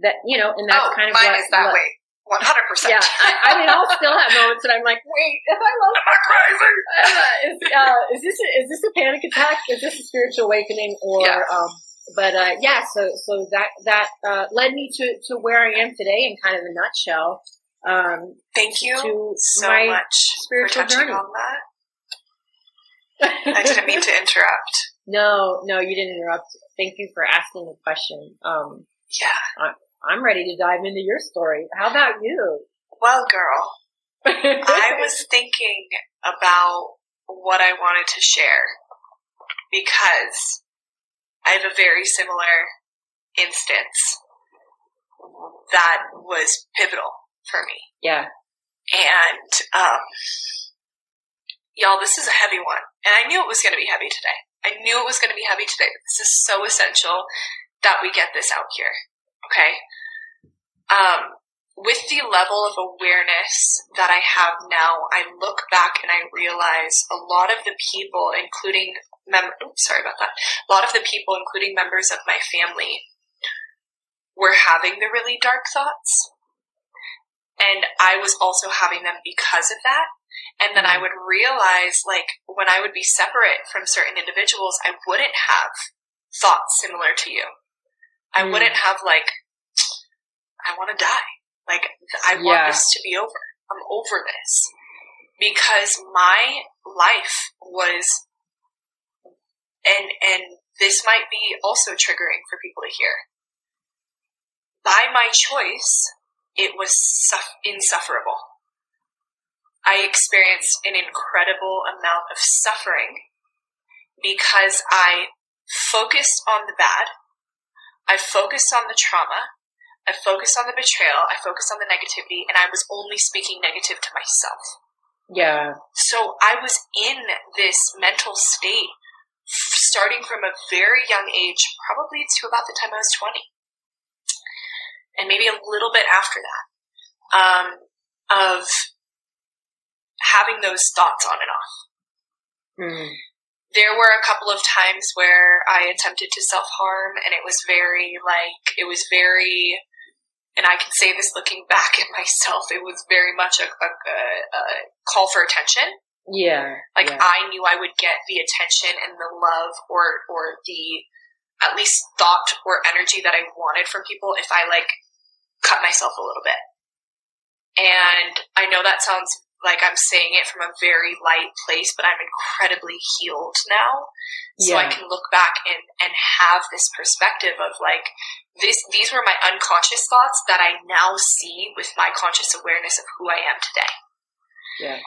that you know, and that's oh, kind of mine what, is that what, way. One hundred percent. Yeah, I, I, mean, I'll still have moments that I'm like, wait, am I love? Am I crazy? Uh, is, uh, is this a, is this a panic attack? Is this a spiritual awakening? Or yeah. um, but uh, yeah, so so that that uh, led me to to where I am today in kind of a nutshell. Um, Thank you so much spiritual for touching journey. on that. I didn't mean to interrupt. No, no, you didn't interrupt. Thank you for asking the question. Um, yeah. I, I'm ready to dive into your story. How about you? Well, girl, I was thinking about what I wanted to share because I have a very similar instance that was pivotal for me. Yeah. And, um, y'all, this is a heavy one. And I knew it was going to be heavy today. I knew it was going to be heavy today. This is so essential that we get this out here. Okay. Um, with the level of awareness that I have now, I look back and I realize a lot of the people, including mem- sorry about that, a lot of the people, including members of my family, were having the really dark thoughts and I was also having them because of that. And then I mm. would realize, like, when I would be separate from certain individuals, I wouldn't have thoughts similar to you. I mm. wouldn't have like, I want to die. Like, I want yeah. this to be over. I'm over this. Because my life was, and, and this might be also triggering for people to hear. By my choice, it was insufferable. I experienced an incredible amount of suffering because I focused on the bad. I focused on the trauma. I focused on the betrayal. I focused on the negativity, and I was only speaking negative to myself. Yeah. So I was in this mental state starting from a very young age, probably to about the time I was 20. And maybe a little bit after that, um, of having those thoughts on and off. Mm. There were a couple of times where I attempted to self harm, and it was very like, it was very, and I can say this looking back at myself, it was very much a, a, a call for attention. Yeah. Like yeah. I knew I would get the attention and the love or, or the, at least thought or energy that I wanted from people if I like cut myself a little bit. And I know that sounds like I'm saying it from a very light place, but I'm incredibly healed now. So. I can look back and, and have this perspective of like, this, these were my unconscious thoughts that I now see with my conscious awareness of who I am today. Yeah.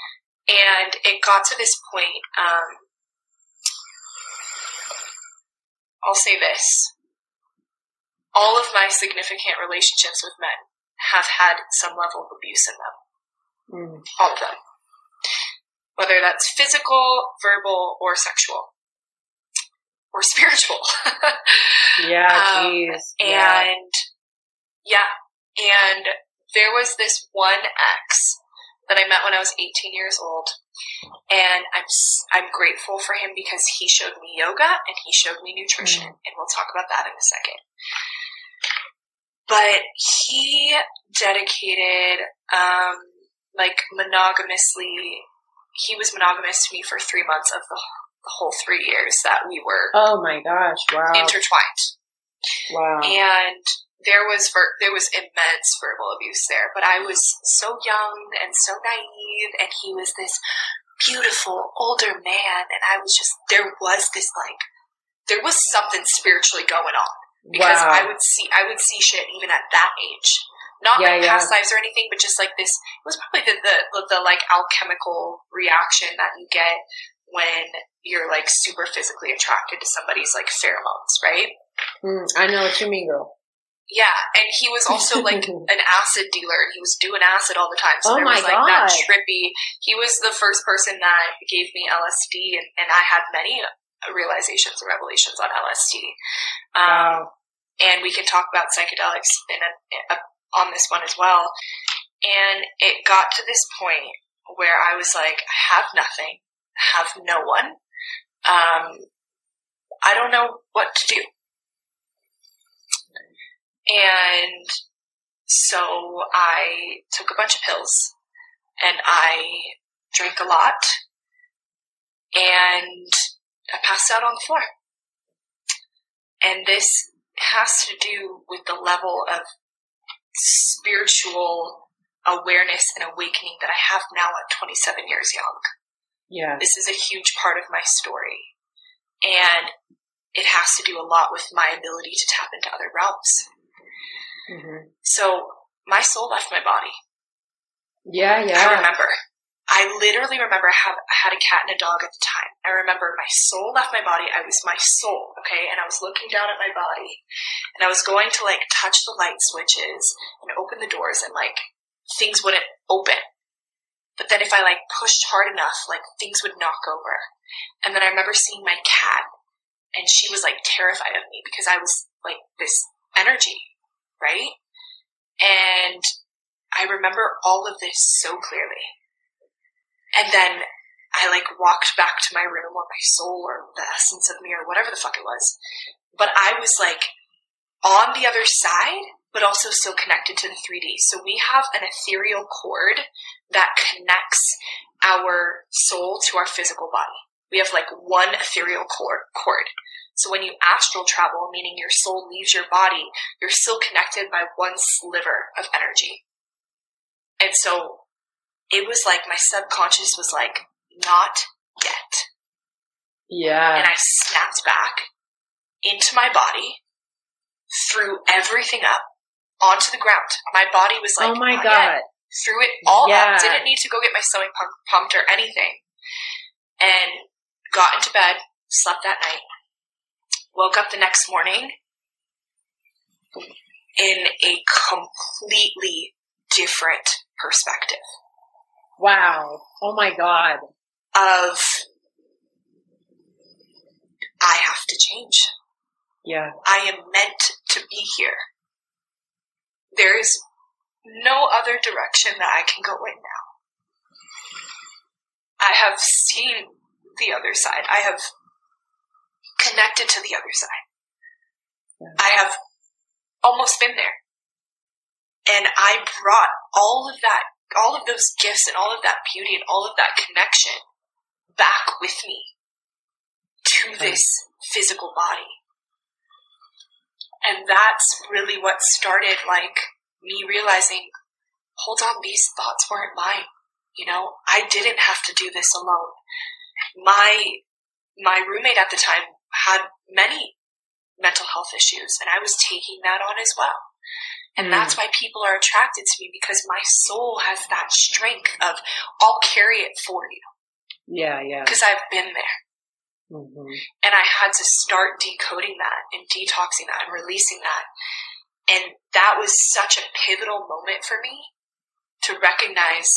And it got to this point, um, I'll say this. All of my significant relationships with men have had some level of abuse in them. Mm. All of them. Whether that's physical, verbal, or sexual. Or spiritual. yeah, um, jeez. And yeah. And there was this one ex that I met when I was 18 years old. And I'm I'm grateful for him because he showed me yoga and he showed me nutrition, mm. and we'll talk about that in a second. But he dedicated um, like monogamously. He was monogamous to me for three months of the, the whole three years that we were. Oh my gosh! Wow. Intertwined. Wow. And there was ver- there was immense verbal abuse there, but I was so young and so naive, and he was this beautiful older man, and I was just there was this like there was something spiritually going on because wow. I would see I would see shit even at that age. Not yeah, like yeah. past lives or anything, but just like this. It was probably the, the the like alchemical reaction that you get when you're like super physically attracted to somebody's like pheromones, right? Mm, I know what you mean, girl. Yeah, and he was also like an acid dealer, and he was doing acid all the time. So oh there was like God. that trippy. He was the first person that gave me LSD, and, and I had many realizations and revelations on LSD. Um, wow. And we can talk about psychedelics in a, a, on this one as well. And it got to this point where I was like, I have nothing, I have no one. Um, I don't know what to do. And so I took a bunch of pills and I drank a lot and I passed out on the floor. And this has to do with the level of spiritual awareness and awakening that I have now at 27 years young. Yeah. This is a huge part of my story. And it has to do a lot with my ability to tap into other realms. Mm-hmm. So my soul left my body. Yeah, yeah. I remember. I literally remember I, have, I had a cat and a dog at the time. I remember my soul left my body. I was my soul, okay? And I was looking down at my body and I was going to like touch the light switches and open the doors and like things wouldn't open. But then if I like pushed hard enough, like things would knock over. And then I remember seeing my cat and she was like terrified of me because I was like this energy right? And I remember all of this so clearly. And then I like walked back to my room or my soul or the essence of me or whatever the fuck it was. But I was like on the other side, but also still connected to the 3D. So we have an ethereal cord that connects our soul to our physical body. We have like one ethereal cord, cord So when you astral travel, meaning your soul leaves your body, you're still connected by one sliver of energy. And so it was like my subconscious was like, not yet. Yeah. And I snapped back into my body, threw everything up onto the ground. My body was like, oh my god. yet." Threw it all Yeah. up. Didn't need to go get my stomach pump, pumped or anything. And got into bed, slept that night. Woke up the next morning in a completely different perspective Wow. Oh my god. of I have to change. Yeah. I am meant to be here. There is no other direction that I can go in now. I have seen the other side. I have connected to the other side. Yeah. I have almost been there. And I brought all of that, all of those gifts and all of that beauty and all of that connection back with me to this physical body. And that's really what started like me realizing, hold on, these thoughts weren't mine. You know, I didn't have to do this alone. My, my roommate at the time had many mental health issues and I was taking that on as well. And that's why people are attracted to me because my soul has that strength of I'll carry it for you Yeah, yeah. because I've been there. hmm And I had to start decoding that and detoxing that and releasing that. And that was such a pivotal moment for me to recognize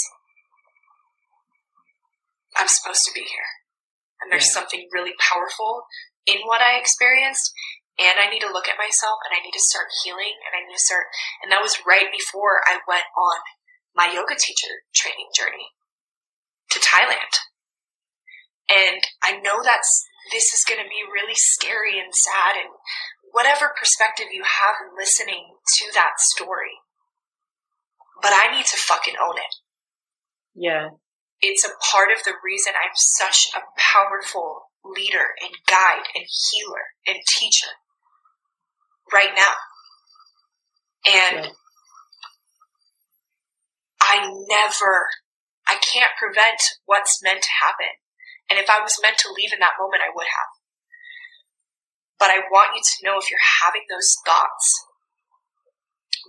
I'm supposed to be here. And there's Yeah. something really powerful in what I experienced. And I need to look at myself and I need to start healing and I need to start. And that was right before I went on my yoga teacher training journey to Thailand. And I know that's this is going to be really scary and sad and whatever perspective you have listening to that story. But I need to fucking own it. Yeah. It's a part of the reason I'm such a powerful leader and guide and healer and teacher right now. And Yeah. I never, I can't prevent what's meant to happen. And if I was meant to leave in that moment, I would have. But I want you to know if you're having those thoughts,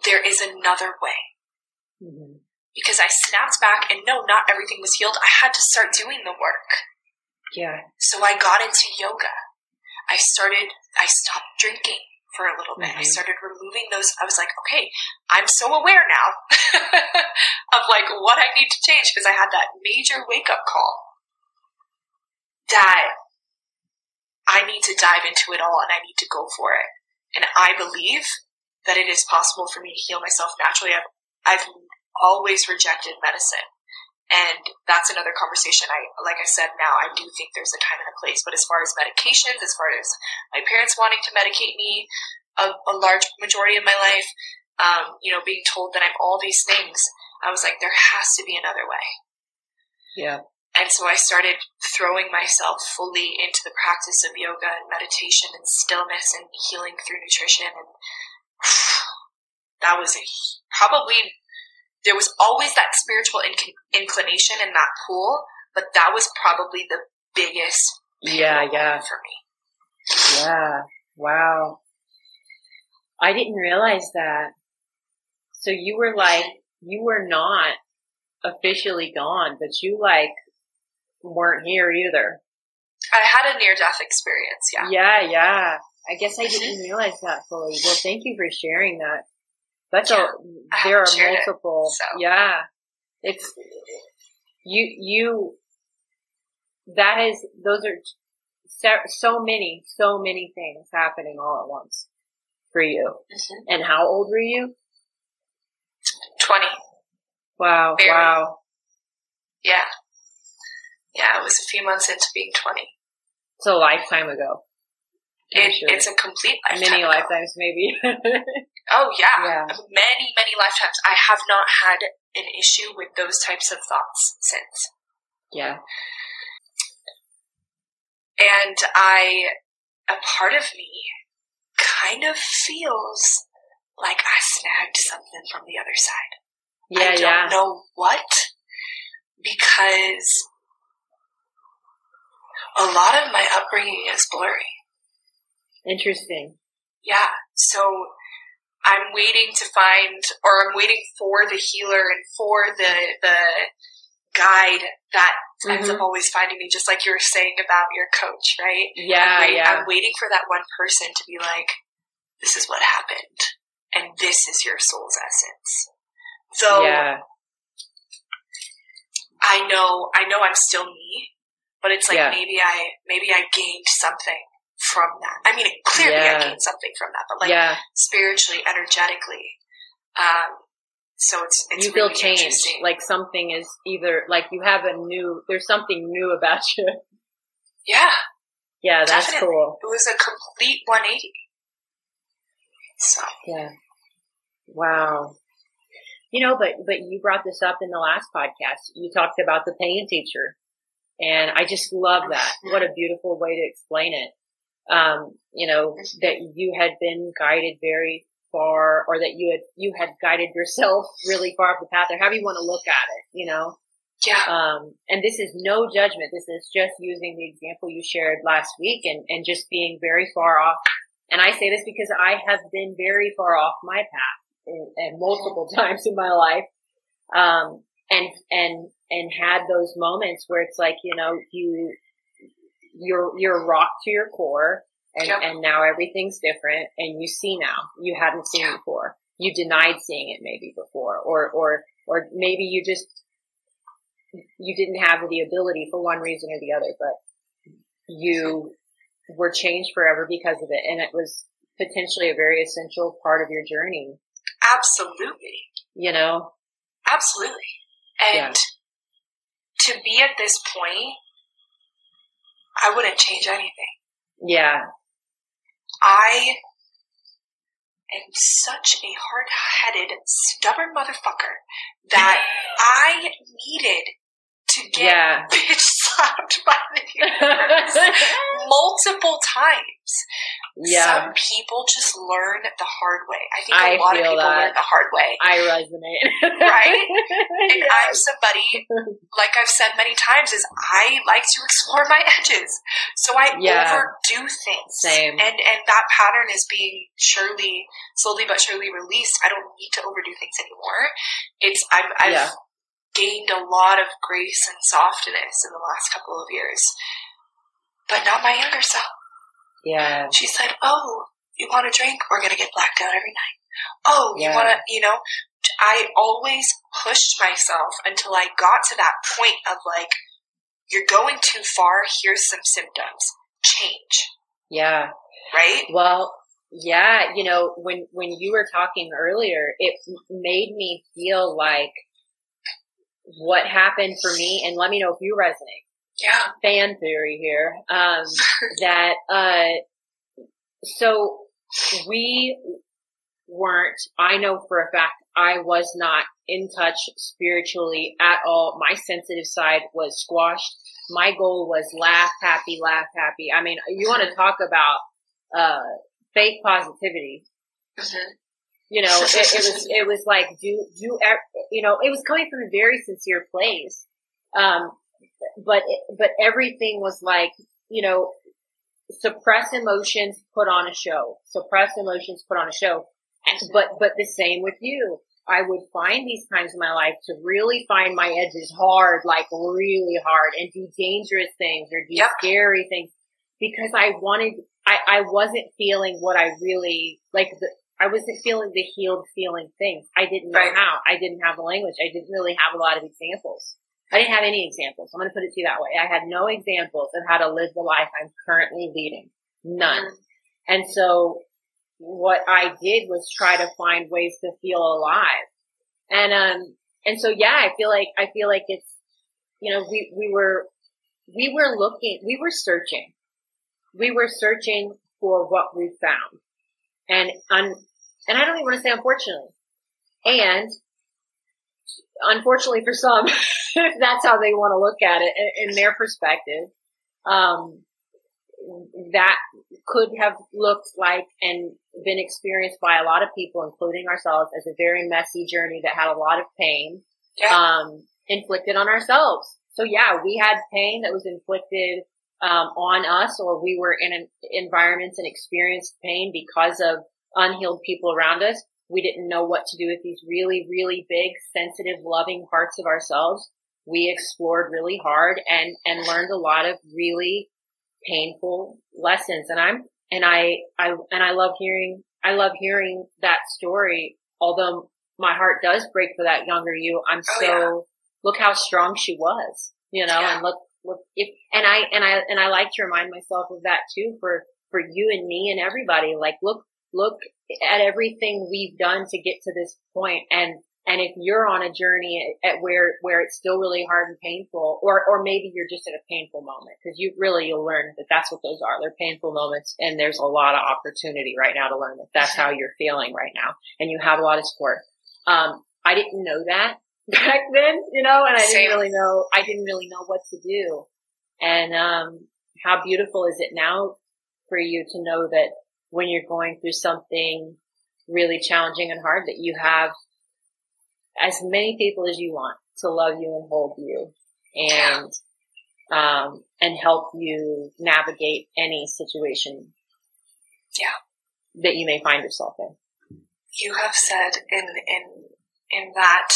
there is another way. hmm Because I snapped back and no, not everything was healed. I had to start doing the work. Yeah. So I got into yoga. I started, I stopped drinking for a little bit. I Mhm. started removing those. I was like, okay, I'm so aware now of like what I need to change because I had that major wake up call that I need to dive into it all and I need to go for it. And I believe that it is possible for me to heal myself naturally. I've, I've always rejected medicine. And that's another conversation. I, like I said, now I do think there's a time and a place. But as far as medications, as far as my parents wanting to medicate me a, a large majority of my life, um, you know, being told that I'm all these things, I was like, there has to be another way. Yeah. And so I started throwing myself fully into the practice of yoga and meditation and stillness and healing through nutrition. And that was a, probably, there was always that spiritual inc- inclination in that pool, but that was probably the biggest Yeah, yeah. for me. Yeah. Wow. I didn't realize that. So you were like, you were not officially gone, but you like weren't here either. I had a near death experience, yeah. Yeah, yeah. I guess I mm-hmm. didn't realize that fully. Well, thank you for sharing that. That's Yeah, a, there are shared it, multiple. so. Yeah. It's, you, you, that is, those are so, so many, so many things happening all at once for you. Mhm. And how old were you? 20. Wow, Very. wow. Yeah. Yeah, it was a few months into being 20. It's a lifetime ago. It, sure. It's a complete lifetime. Many ago. lifetimes, maybe. Oh yeah. Yeah. Many, many lifetimes. I have not had an issue with those types of thoughts since. yeah. And I a part of me kind of feels like I snagged something from the other side. Yeah, I don't yeah. know what because a lot of my upbringing is blurry. Interesting. Yeah. So I'm waiting to find, or I'm waiting for the healer and for the, the guide that ends Mhm. up always finding me, just like you were saying about your coach, right? Yeah, Wait- yeah. I'm waiting for that one person to be like, this is what happened. And this is your soul's essence. So yeah. I know, I know I'm still me, but it's like Yeah. maybe I, maybe I gained something from that. I mean, clearly I gained something from that, but like yeah. spiritually, energetically. Um, so it's, it's you feel really changed. interesting. Like something is either like you have a new. There's something new about you. yeah, Yeah, that's Definitely. cool. it was a complete 180. So Yeah. Wow. You know, but but you brought this up in the last podcast. You talked about the pain teacher, and I just love that. What a beautiful way to explain it. Um, you know that you had been guided very far, or that you had you had guided yourself really far off the path, or however you want to look at it. You know, yeah, um, and this is no judgment. This is just using the example you shared last week and, and just being very far off. And I say this because I have been very far off my path and, and multiple times in my life. Um, and, and, and had those moments where it's like, you know, you, you're, you're rocked to your core and, Yep. and now everything's different and you see now you hadn't seen Yeah. before. You denied seeing it maybe before or, or, or maybe you just you didn't have the ability for one reason or the other, but you were changed forever because of it. And it was potentially a very essential part of your journey, absolutely. you know? Absolutely. And to be at this point, I wouldn't change anything. Yeah. I am such a hard-headed, stubborn motherfucker that I needed to get Yeah. bitch slapped by the universe multiple times. yeah. Some people just learn the hard way. I think a I lot of people that. learn the hard way. I resonate. Right? And Yeah. I'm somebody, like I've said many times, is I like to explore my edges. So I Yeah. overdo things. Same. And and that pattern is being surely, slowly but surely released. I don't need to overdo things anymore. It's I'm, I've Yeah. Gained a lot of grace and softness in the last couple of years, but not my younger self. Yeah. She said, "Oh, you want a drink? We're gonna get blacked out every night. Oh, you want to, you know." I always pushed myself until I got to that point of like, "You're going too far. Here's some symptoms. Change." Yeah. Right? Well, yeah, you know, when, when you were talking earlier, it made me feel like what happened for me, and let me know if you resonate. Yeah. fan theory here um, that uh, so we weren't i know for a fact i was not in touch spiritually at all my sensitive side was squashed my goal was laugh happy laugh happy i mean you want to talk about uh, fake positivity Mhm. You know it, it was it was like do do you know it was coming from a very sincere place. Um but it, but everything was like you know suppress emotions put on a show suppress emotions put on a show. But but the same with you. I would find these times in my life to really find my edges hard like really hard and do dangerous things or do Yep. scary things because i wanted i i wasn't feeling what i really like the I wasn't feeling the healed feeling things. I didn't know Right. how. I didn't have the language. I didn't really have a lot of examples. I didn't have any examples. I'm going to put it to you that way. I had no examples of how to live the life I'm currently leading. None. Mhm. And so what I did was try to find ways to feel alive. And, um, and so yeah, I feel like, I feel like it's, you know, we, we were, we were looking, we were searching. We were searching for what we found. And, un, and I don't even want to say unfortunately. And unfortunately for some, if that's how they want to look at it in, in their perspective, um, that could have looked like and been experienced by a lot of people, including ourselves, as a very messy journey that had a lot of pain, yeah. um, inflicted on ourselves. So yeah, we had pain that was inflicted, um, on us or we were in an environments and experienced pain because of unhealed people around us. We didn't know what to do with these really, really big, sensitive, loving parts of ourselves. We explored really hard and, and learned a lot of really painful lessons. And I'm, and I, I, and I love hearing, I love hearing that story. Although my heart does break for that younger you, I'm oh, so, yeah. look how strong she was, you know, yeah. and look, look, if, and I, and I, and I like to remind myself of that too for, for you and me and everybody. Like, look, look at everything we've done to get to this point and and if you're on a journey at where, where it's still really hard and painful, or, or maybe you're just at a painful moment, because you really, you'll learn that that's what those are. They're painful moments, and there's a lot of opportunity right now to learn that that's how you're feeling right now, and you have a lot of support. Um, I didn't know that back then, you know, and I didn't really know, I didn't really know what to do. And, um, how beautiful is it now for you to know that when you're going through something really challenging and hard that you have as many people as you want to love you and hold you and, um, and help you navigate any situation. Yeah. That you may find yourself in. You have said in, in, in that,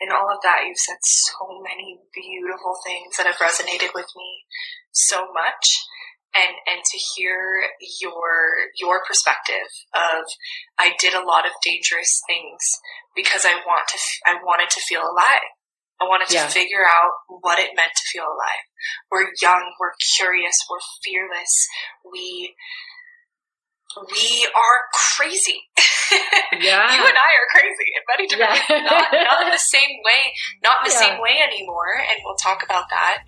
in all of that, you've said so many beautiful things that have resonated with me so much and and to hear your your perspective of I did a lot of dangerous things because I want to I wanted to feel alive. I wanted to figure out what it meant to feel alive. We're young, we're curious, we're fearless. We we are crazy. Yeah. you and I are crazy in many different yeah. not, not in the same way, not in the yeah. same way anymore, and we'll talk about that.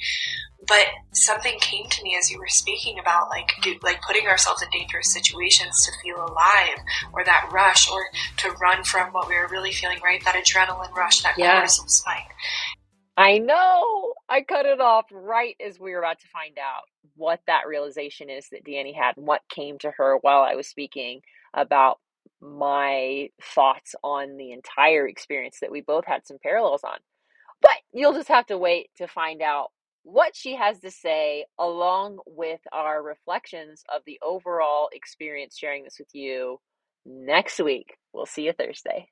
But something came to me as you were speaking about like do, like putting ourselves in dangerous situations to feel alive or that rush or to run from what we were really feeling, right? That adrenaline rush, that yeah. cortisol spike. I know. I cut it off right as we were about to find out what that realization is that Dani had and what came to her while I was speaking about my thoughts on the entire experience that we both had some parallels on. But you'll just have to wait to find out what she has to say, along with our reflections of the overall experience, sharing this with you next week. We'll see you Thursday.